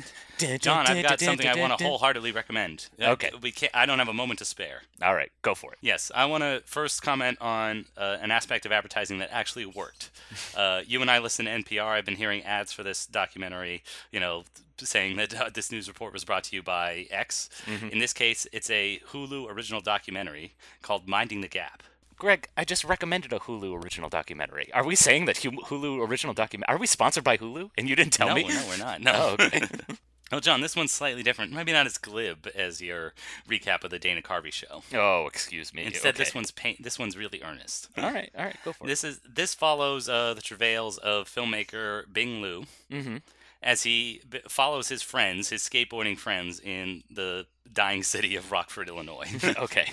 John, I've got something I want to wholeheartedly recommend. Uh, Okay. We can't, I don't have a moment to spare. All right, go for it. Yes, I want to first comment on uh, an aspect of advertising that actually worked. Uh, you and I listen to NPR. I've been hearing ads for this documentary, you know, saying that uh, this news report was brought to you by X. In this case, it's a Hulu original documentary called Minding the Gap. Greg, I just recommended a Hulu original documentary. Are we saying that Hulu original document? Are we sponsored by Hulu? And you didn't tell no, me. no, we're not. No. Oh, okay. oh, John, this one's slightly different. Maybe not as glib as your recap of the Dana Carvey show. oh, excuse me. Instead, this one's pain- this one's really earnest. All right, all right, go for it. This is this follows uh, the travails of filmmaker Bing Liu it. Mm-hmm. As he b- follows his friends, his skateboarding friends, in the dying city of Rockford, Illinois. okay.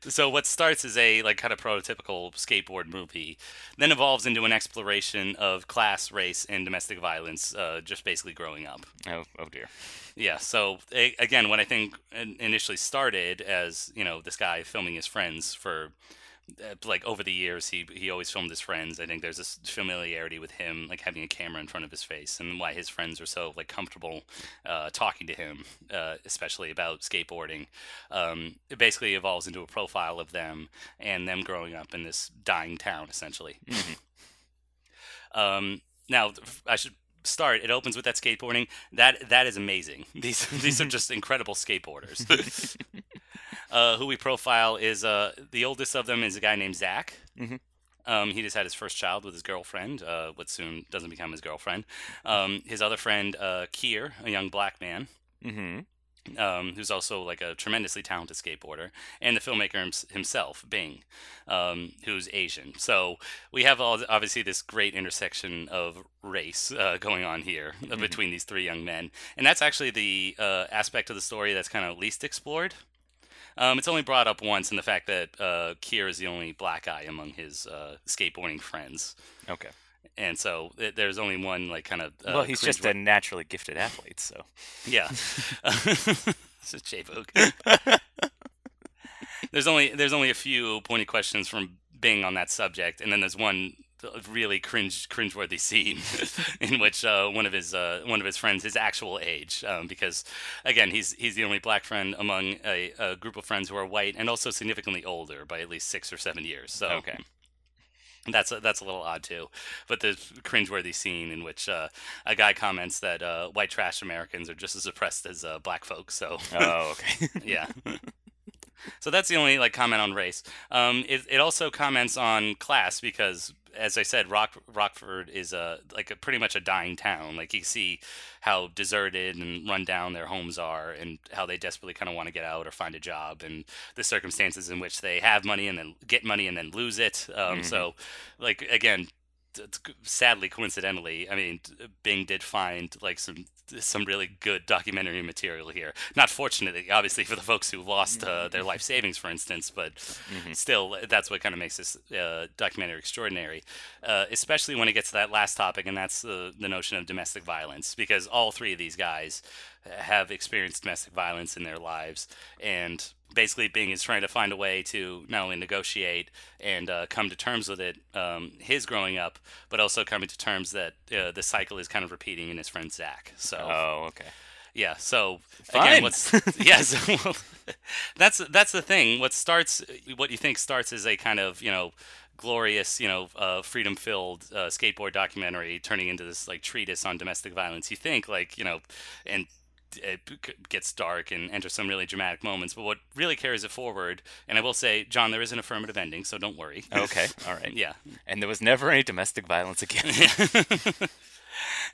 so what starts as a like kind of prototypical skateboard movie, then evolves into an exploration of class, race, and domestic violence, uh, just basically growing up. Oh, oh dear. Yeah. So a- again, what I think initially started as you know this guy filming his friends for uh, like over the years, he he always filmed his friends. I think there's this familiarity with him, like having a camera in front of his face, and why his friends are so like comfortable uh, talking to him, uh, especially about skateboarding. Um, it basically evolves into a profile of them and them growing up in this dying town, essentially. um, now, I should start. It opens with that skateboarding. That that is amazing. These these are just incredible skateboarders. uh, who we profile is uh, the oldest of them is a guy named Zach. Mhm. Um, he just had his first child with his girlfriend, uh, what soon doesn't become his girlfriend. Um, his other friend, uh, Keire, a young black man, Mm-hmm. um, who's also like a tremendously talented skateboarder, and the filmmaker hims- himself, Bing, um, who's Asian. So we have all obviously this great intersection of race uh, going on here uh, between these three young men, and that's actually the uh, aspect of the story that's kind of least explored. Um, it's only brought up once in the fact that uh, Keire is the only black guy among his uh, skateboarding friends, Okay. and so th- there's only one like kind of. Uh, well, he's just a naturally gifted athlete, so. yeah. it's a J-Book. there's only there's only a few pointed questions from Bing on that subject, and then there's one really cringe cringeworthy scene in which uh, one of his uh, one of his friends his actual age um, because again he's he's the only black friend among a, a group of friends who are white and also significantly older by at least six or seven years so Okay. that's a, that's a little odd too. But the cringeworthy scene in which uh, a guy comments that uh, white trash Americans are just as oppressed as uh, black folks. So Oh, okay. yeah. so that's the only like comment on race. Um, it, it also comments on class because, as I said, Rock Rockford is a like a pretty much a dying town. Like you see how deserted and run down their homes are, and how they desperately kind of want to get out or find a job, and the circumstances in which they have money and then get money and then lose it. Um, So, like again. Sadly, coincidentally, I mean, Bing did find like some some really good documentary material here. Not fortunately, obviously, for the folks who lost uh, their life savings, for instance, but still, that's what kind of makes this uh, documentary extraordinary, uh, especially when it gets to that last topic, and that's the, the notion of domestic violence, because all three of these guys have experienced domestic violence in their lives, and basically Bing is trying to find a way to not only negotiate and uh, come to terms with it, um, his growing up, but also coming to terms that uh, the cycle is kind of repeating in his friend Zach. So Oh, okay. yeah. So Fine. again, what's yes, well, that's that's the thing. What starts, what you think starts as a kind of you know glorious, you know, uh, freedom-filled uh, skateboard documentary, turning into this like treatise on domestic violence. You think like you know, and it gets dark and enters some really dramatic moments. But what really carries it forward, and I will say, John, there is an affirmative ending, so don't worry. Okay. All right. yeah. And there was never any domestic violence again.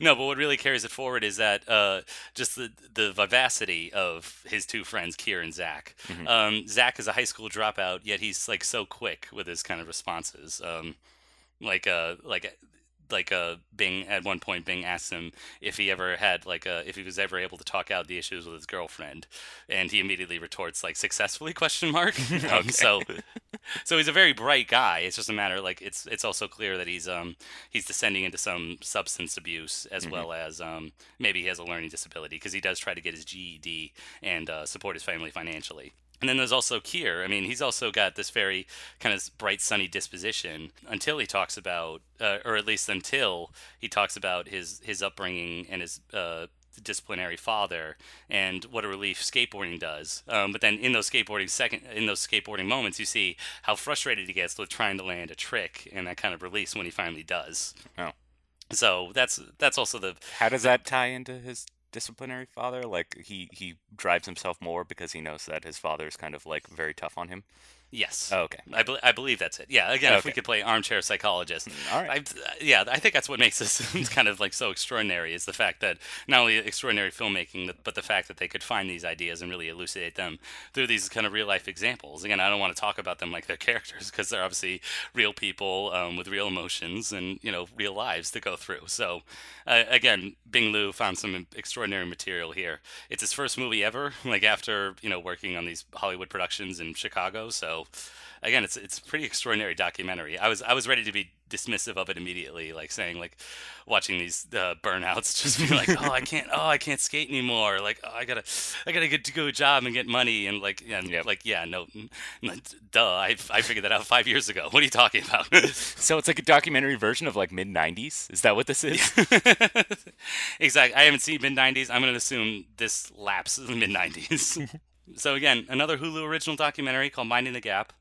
No, but what really carries it forward is that uh, just the the vivacity of his two friends, Keire and Zach. Um, Zach is a high school dropout, yet he's like so quick with his kind of responses. Um, like uh, like like uh, Bing at one point, Bing asks him if he ever had like uh, if he was ever able to talk out the issues with his girlfriend, and he immediately retorts like successfully question mark. um, So so he's a very bright guy. It's just a matter like it's it's also clear that he's um he's descending into some substance abuse as well as um maybe he has a learning disability because he does try to get his GED and uh, support his family financially. And then there's also Keire. I mean, he's also got this very kind of bright, sunny disposition until he talks about, uh, or at least until he talks about his his upbringing and his uh, disciplinary father and what a relief skateboarding does. Um, but then in those skateboarding second, in those skateboarding moments, you see how frustrated he gets with trying to land a trick and that kind of release when he finally does. Oh. So that's that's also the How does that tie into his disciplinary father? Like he he drives himself more because he knows that his father is kind of like very tough on him. Yes. Oh, okay. I, bel I believe that's it. Yeah. Again, if we could play armchair psychologist, All right. I, yeah, I think that's what makes this kind of like so extraordinary is the fact that not only extraordinary filmmaking, but the fact that they could find these ideas and really elucidate them through these kind of real life examples. Again, I don't want to talk about them like they're characters because they're obviously real people um, with real emotions and you know real lives to go through. So, uh, again, Bing Liu found some extraordinary material here. It's his first movie ever, like after you know working on these Hollywood productions in Chicago. So So, again, it's it's a pretty extraordinary documentary. I was I was ready to be dismissive of it immediately, like saying like watching these uh, burnouts, just be like, oh, I can't, oh, I can't skate anymore. Like, oh, I gotta, I gotta get to go a job and get money, and like, and Yep. like, yeah, no, duh, I I figured that out five years ago. What are you talking about? So it's like a documentary version of like mid '90s. Is that what this is? exactly. I haven't seen mid '90s. I'm gonna assume this laps in the mid '90s. So again, another Hulu original documentary called Minding the Gap.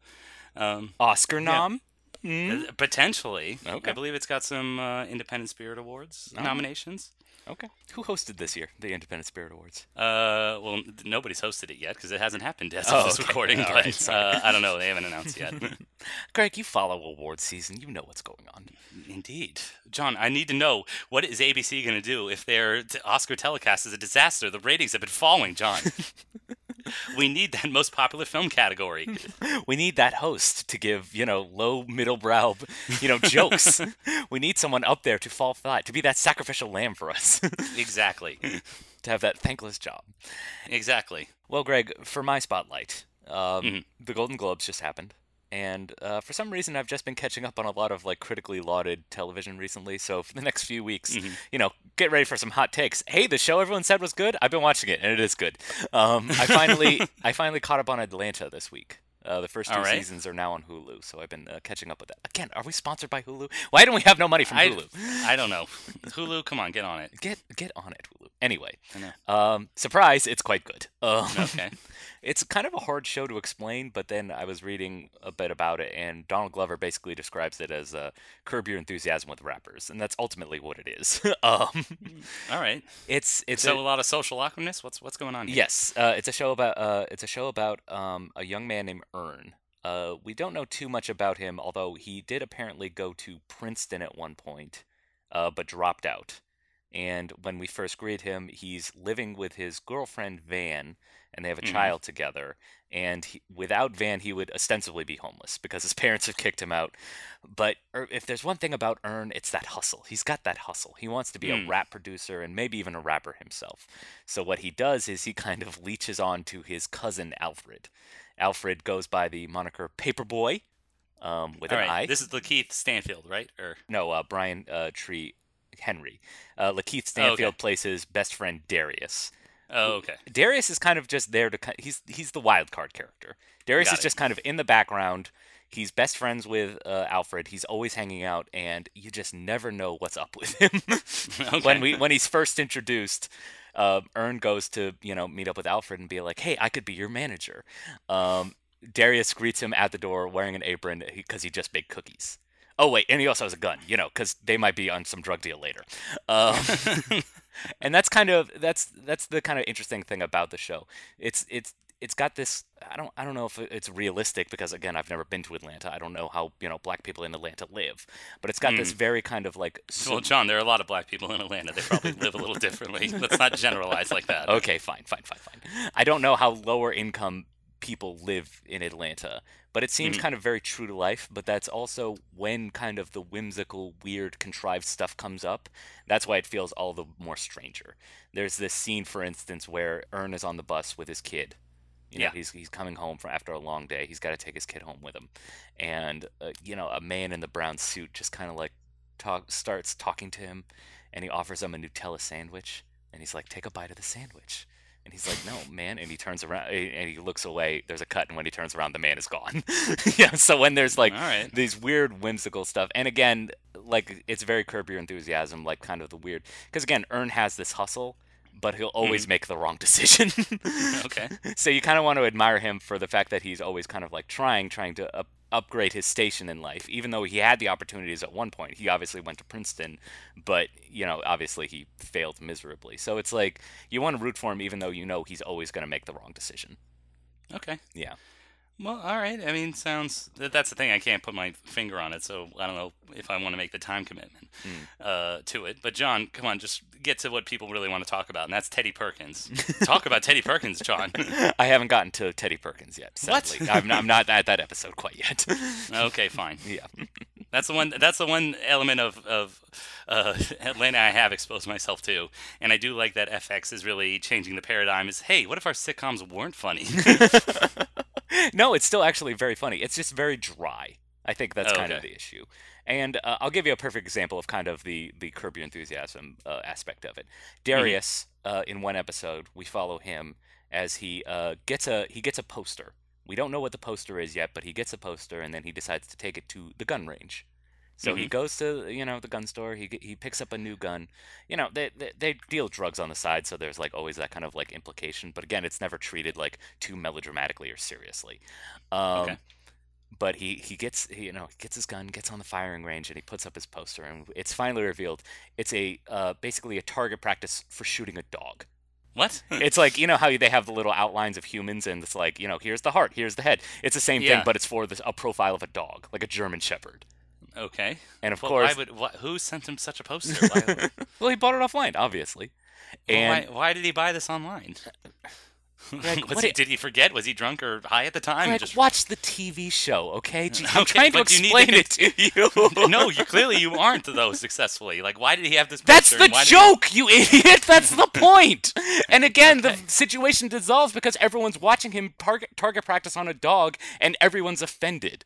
Um, Oscar nom? uh, potentially. Okay. I believe it's got some uh, Independent Spirit Awards Oh. nominations. Okay. Who hosted this year the Independent Spirit Awards? Uh, well, nobody's hosted it yet because it hasn't happened as Oh, of this okay. recording. All but right, uh, I don't know. They haven't announced yet. Greg, you follow award season. You know what's going on. Indeed, John. I need to know what is ABC going to do if their Oscar telecast is a disaster. The ratings have been falling, John. we need that most popular film category. We need that host to give, you know, low middle brow, you know, jokes. we need someone up there to fall flat, to be that sacrificial lamb for us, exactly. to have that thankless job. Exactly. Well, Greg, for my spotlight, um, Mhm. the Golden Globes just happened, and uh, for some reason, I've just been catching up on a lot of like critically lauded television recently. So for the next few weeks, Mm-hmm. you know, get ready for some hot takes. Hey, the show everyone said was good. I've been watching it, and it is good. Um, I finally, I finally caught up on Atlanta this week. Uh, the first two right. seasons are now on Hulu, so I've been uh, catching up with that. Again, are we sponsored by Hulu? Why don't we have no money from I, Hulu? I don't know. Hulu, come on, get on it. Get get on it, Hulu. Anyway, um, surprise, it's quite good. Um, Okay. it's kind of a hard show to explain, but then I was reading a bit about it, and Donald Glover basically describes it as uh, curb your enthusiasm with rappers, and that's ultimately what it is. um, All right. it's it's so a- a lot of social awkwardness. What's what's going on here? Yes, uh, it's a show about uh, it's a show about um, a young man named Earn. Uh, we don't know too much about him, although he did apparently go to Princeton at one point, uh, but dropped out. And when we first greet him, he's living with his girlfriend Van, and they have a Mhm. child together. And he, without Van, he would ostensibly be homeless because his parents have kicked him out. But er, if there's one thing about Earn, it's that hustle. He's got that hustle. He wants to be a Hmm. rap producer and maybe even a rapper himself. So what he does is he kind of leeches on to his cousin Alfred. Alfred goes by the moniker Paperboy, um, with All an right. I. This is Lakeith Stanfield, right? Or No, uh, Brian uh, Tyree Henry. Uh, Lakeith Oh, okay. Stanfield plays his best friend Darius. oh, okay. Darius is kind of just there to he's he's the wild card character. Darius Got is it. just kind of in the background. He's best friends with uh, Alfred. He's always hanging out, and you just never know what's up with him. when we when he's first introduced, uh, Earn goes to you know meet up with Alfred and be like, "Hey, I could be your manager." Um, Darius greets him at the door wearing an apron because he just baked cookies. Oh wait, and he also has a gun, you know, because they might be on some drug deal later. Um, and that's kind of that's that's the kind of interesting thing about the show. It's it's it's got this. I don't I don't know if it's realistic because again I've never been to Atlanta. I don't know how you know black people in Atlanta live, but it's got this very kind of like. Well, John, there are a lot of black people in Atlanta. They probably live a little differently. Let's not generalize like that. Okay, fine, fine, fine, fine. I don't know how lower income people live in Atlanta, but it seems Mhm. kind of very true to life. But that's also when kind of the whimsical, weird, contrived stuff comes up. That's why it feels all the more stranger. There's this scene, for instance, where Earn is on the bus with his kid. You know, Yeah. he's he's coming home from after a long day. He's got to take his kid home with him, and uh, you know, a man in the brown suit just kind of like talk starts talking to him, and he offers him a Nutella sandwich, and he's like, "Take a bite of the sandwich." And he's like, "No, man." And he turns around eh, and he looks away. There's a cut, and when he turns around, the man is gone. yeah. So when there's like right. these weird, whimsical stuff, and again, like it's very curb your enthusiasm, like kind of the weird. Because again, Earn has this hustle, but he'll mm-hmm. always make the wrong decision. Okay. so you kind of want to admire him for the fact that he's always kind of like trying, trying to up, upgrade his station in life. Even though he had the opportunities at one point, he obviously went to Princeton, but you know, obviously he failed miserably. So it's like you want to root for him, even though you know he's always going to make the wrong decision. Okay. Yeah. Well, all right. I mean, sounds that that's the thing. I can't put my finger on it, so I don't know if I want to make the time commitment uh, to it. But John, come on, just get to what people really want to talk about, and that's Teddy Perkins. talk about Teddy Perkins, John. I haven't gotten to Teddy Perkins yet. What? I'm, not, I'm not at that episode quite yet. okay, fine. yeah. That's the one. That's the one element of of uh, Atlanta I have exposed myself to, and I do like that FX is really changing the paradigm. Is hey, what if our sitcoms weren't funny? no, it's still actually very funny. It's just very dry. I think that's Oh, kind of the issue. And uh, I'll give you a perfect example of kind of the the curb your enthusiasm uh, aspect of it. Darius, uh, in one episode, we follow him as he uh, gets a he gets a poster. We don't know what the poster is yet, but he gets a poster and then he decides to take it to the gun range. So he Mhm. goes to you know the gun store. He he picks up a new gun. You know they, they they deal drugs on the side, so there's like always that kind of like implication. But again, it's never treated like too melodramatically or seriously. Um, Okay. But he he gets he, you know he gets his gun, gets on the firing range, and he puts up his poster, and it's finally revealed it's a uh, basically a target practice for shooting a dog. What? It's like you know how they have the little outlines of humans, and it's like you know here's the heart, here's the head. It's the same Yeah. thing, but it's for the, a profile of a dog, like a German Shepherd. Okay. And of Well, course, why would, who sent him such a poster? Why, well, he bought it offline, obviously. well, And why, why did he buy this online? Greg, was he, it- did he forget? Was he drunk or high at the time? Greg, Just watch the TV show, okay? Gee, I'm Okay, trying to but you need explain to it to you. no, you clearly you aren't though successfully. Like, why did he have this? That's the did he- joke, you idiot. That's the point. And again, the situation dissolves because everyone's watching him target, target practice on a dog, and everyone's offended.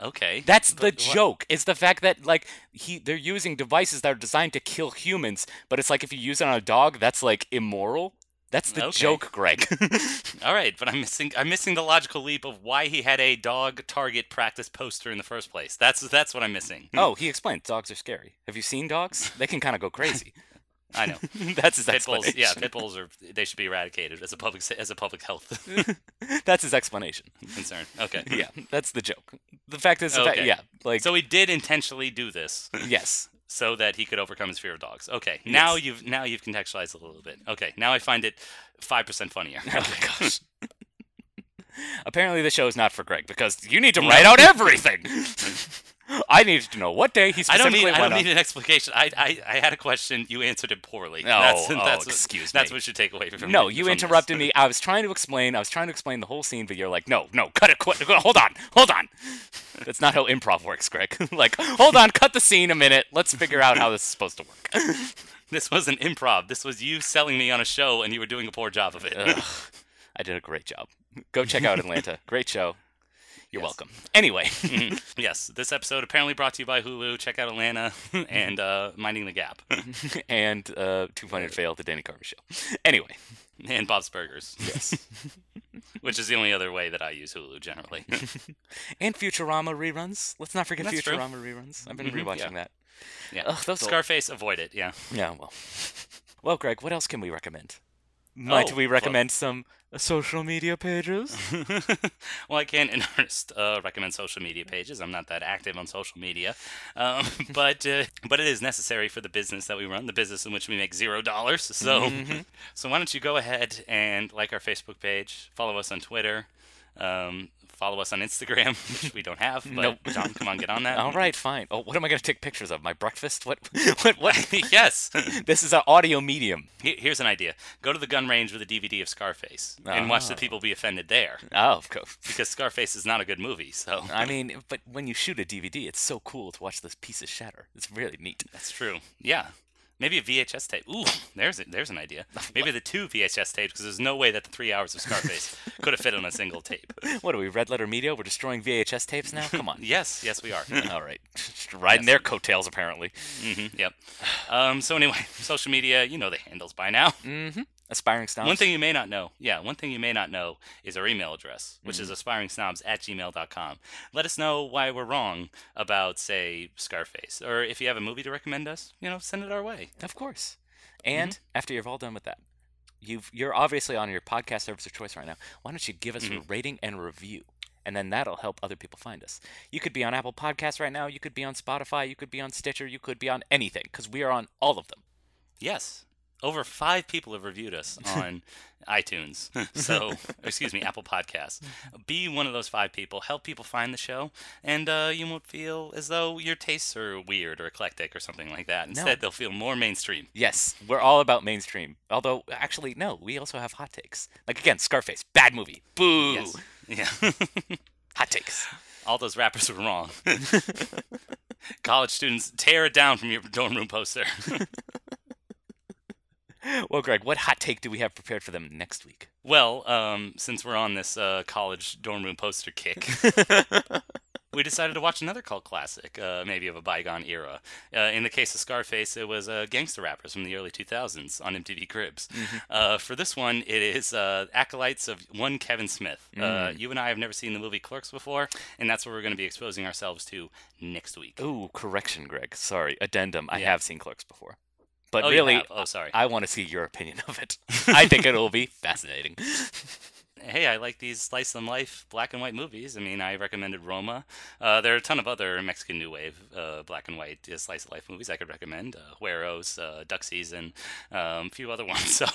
Okay, That's the but joke. Is the fact that like he they're using devices that are designed to kill humans, but it's like if you use it on a dog, that's like immoral. That's the Okay. joke, Greg. All right, but I'm missing. I'm missing the logical leap of why he had a dog target practice poster in the first place. That's that's what I'm missing. Hmm. oh, he explained dogs are scary. Have you seen dogs? They can kind of go crazy. I know. That's his Pit bulls, yeah, pit bulls are they should be eradicated as a public as a public health That's his explanation. concern. Okay. Yeah, that's the joke. The fact is, the fact- yeah, like So he did intentionally do this yes, so that he could overcome his fear of dogs. Okay. Now Yes. you've now you've contextualized a little bit. Okay. Now I find it five percent funnier. Oh my gosh. Apparently, the show is not for Greg because you need to No. write out everything. I need to know what day he I don't need I don't need an explanation. I, I I had a question. You answered it poorly. Oh, that's, oh, that's what- excuse That's what you should take away from No, it- you from interrupted me. I was trying to explain. I was trying to explain the whole scene, but you're like, no, no, cut it. Quick. Hold on, hold on. That's not how improv works, Greg. like, hold on, cut the scene a minute. Let's figure out how this is supposed to work. This wasn't improv. This was you selling me on a show, and you were doing a poor job of it. Ugh, I did a great job. Go check out Atlanta. Great show. You're Yes. welcome. Anyway, Mhm. yes, this episode apparently brought to you by Hulu. Check out Atlanta and uh, Minding the Gap and uh, Two Pointed Fail, the Dana Carvey show. Anyway, and Bob's Burgers, yes. which is the only other way that I use Hulu generally. and Futurama reruns. Let's not forget That's true. Futurama reruns. I've been Mhm, rewatching yeah. that. yeah, Ugh, those old- Scarface, avoid it. Yeah. Yeah, well. Well, Greg, what else can we recommend? Might Oh, we well- recommend some uh, social media pages? well, I can't in earnest uh, recommend social media pages. I'm not that active on social media, um, but uh, but it is necessary for the business that we run, the business in which we make zero dollars. So Mhm. so why don't you go ahead and like our Facebook page, follow us on Twitter, um, follow us on Instagram, which we don't have. But Nope. John, come on, get on that. All right, fine. Oh, what am I going to take pictures of? My breakfast? What? What? What? yes. this is an audio medium. Here- Here's an idea: go to the gun range with a DVD of Scarface and watch the Oh. people be offended there, Oh, of course. because Scarface is not a good movie. So I mean, but when you shoot a DVD, it's so cool to watch those pieces shatter. It's really neat. That's true. Yeah. Maybe a VHS tape. Ooh, there's a, there's an idea. Maybe the two VHS tapes, because there's no way that the three hours of Scarface could have fit on a single tape. What are we, Red Letter Media? We're destroying VHS tapes now? Come on. Yes, yes, we are. All right. Just riding their coattails, apparently. hmm yep. Um, so anyway, social media, you know the handles by now. Mm-hmm. Aspiring Snobs. One thing you may not know, yeah, one thing you may not know is our email address, which is mm-hmm. aspiringsnobs at gmail.com. Let us know why we're wrong about, say, Scarface. Or if you have a movie to recommend us, you know, send it our way. Of course. And mm-hmm. after you've all done with that, you've you're obviously on your podcast service of choice right now. Why don't you give us a mm-hmm. rating and review? And then that'll help other people find us. You could be on Apple Podcasts right now. You could be on Spotify. You could be on Stitcher. You could be on anything because we are on all of them. Yes. Over five people have reviewed us on iTunes. So, excuse me, Apple Podcasts. Be one of those five people. Help people find the show, and uh, you won't feel as though your tastes are weird or eclectic or something like that. Instead, they'll feel more mainstream. Yes, we're all about mainstream. Although, actually, no, we also have hot takes. Like again, Scarface, bad movie. Boo. Yes. Yeah. Hot takes. All those rappers were wrong. College students, tear it down from your dorm room poster. well, Greg, what hot take do we have prepared for them next week? Well, um, since we're on this uh, college dorm room poster kick, we decided to watch another cult classic, uh, maybe of a bygone era. Uh, in the case of Scarface, it was uh, gangster rappers from the early 2000s on MTV Cribs. Uh, for this one, it is uh, acolytes of one Kevin Smith. Uh, Mm. you and I have never seen the movie Clerks before, and that's what we're going to be exposing ourselves to next week. Ooh, correction, Greg. Sorry, addendum. I have seen Clerks before. But Oh, really. Oh, sorry. I want to see your opinion of it. I think it will be fascinating. hey, I like these slice of life black and white movies. I mean, I recommended Roma. Uh, there are a ton of other Mexican New Wave uh, black and white uh, slice of life movies I could recommend. Uh, Güeros, uh, Duck Season, um, a few other ones. So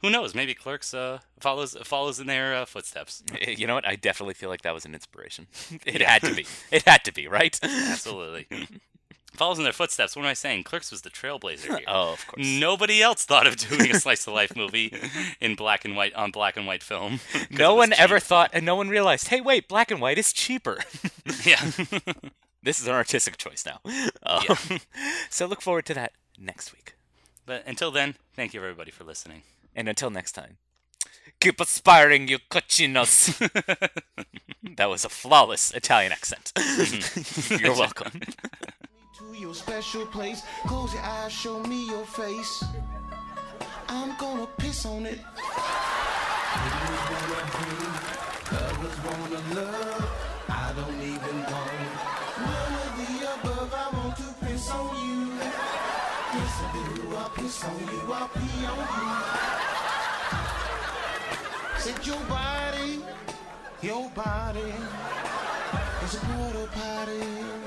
who knows? Maybe Clerks uh, follows follows in their uh, footsteps. You know what? I definitely feel like that was an inspiration. It Yeah. had to be. It had to be, right? Absolutely. Follows in their footsteps. What am I saying? Clerks was the trailblazer here. Oh, of course. Nobody else thought of doing a slice of life movie in black and white on black and white film. No one ever thought, and no one realized, hey, wait, black and white is cheaper. Yeah. this is an artistic choice now. Um, So look forward to that next week. but until then, thank you everybody for listening. And until next time, keep aspiring, you cochinos. that was a flawless Italian accent. You're welcome. To your special place. Close your eyes, show me your face. I'm gonna piss on it. Others wanna love, I don't even want none of the above. I want to piss on you. Yes, I do. I'll piss on you. I'll pee on you. Said your body, your body is a porta potty.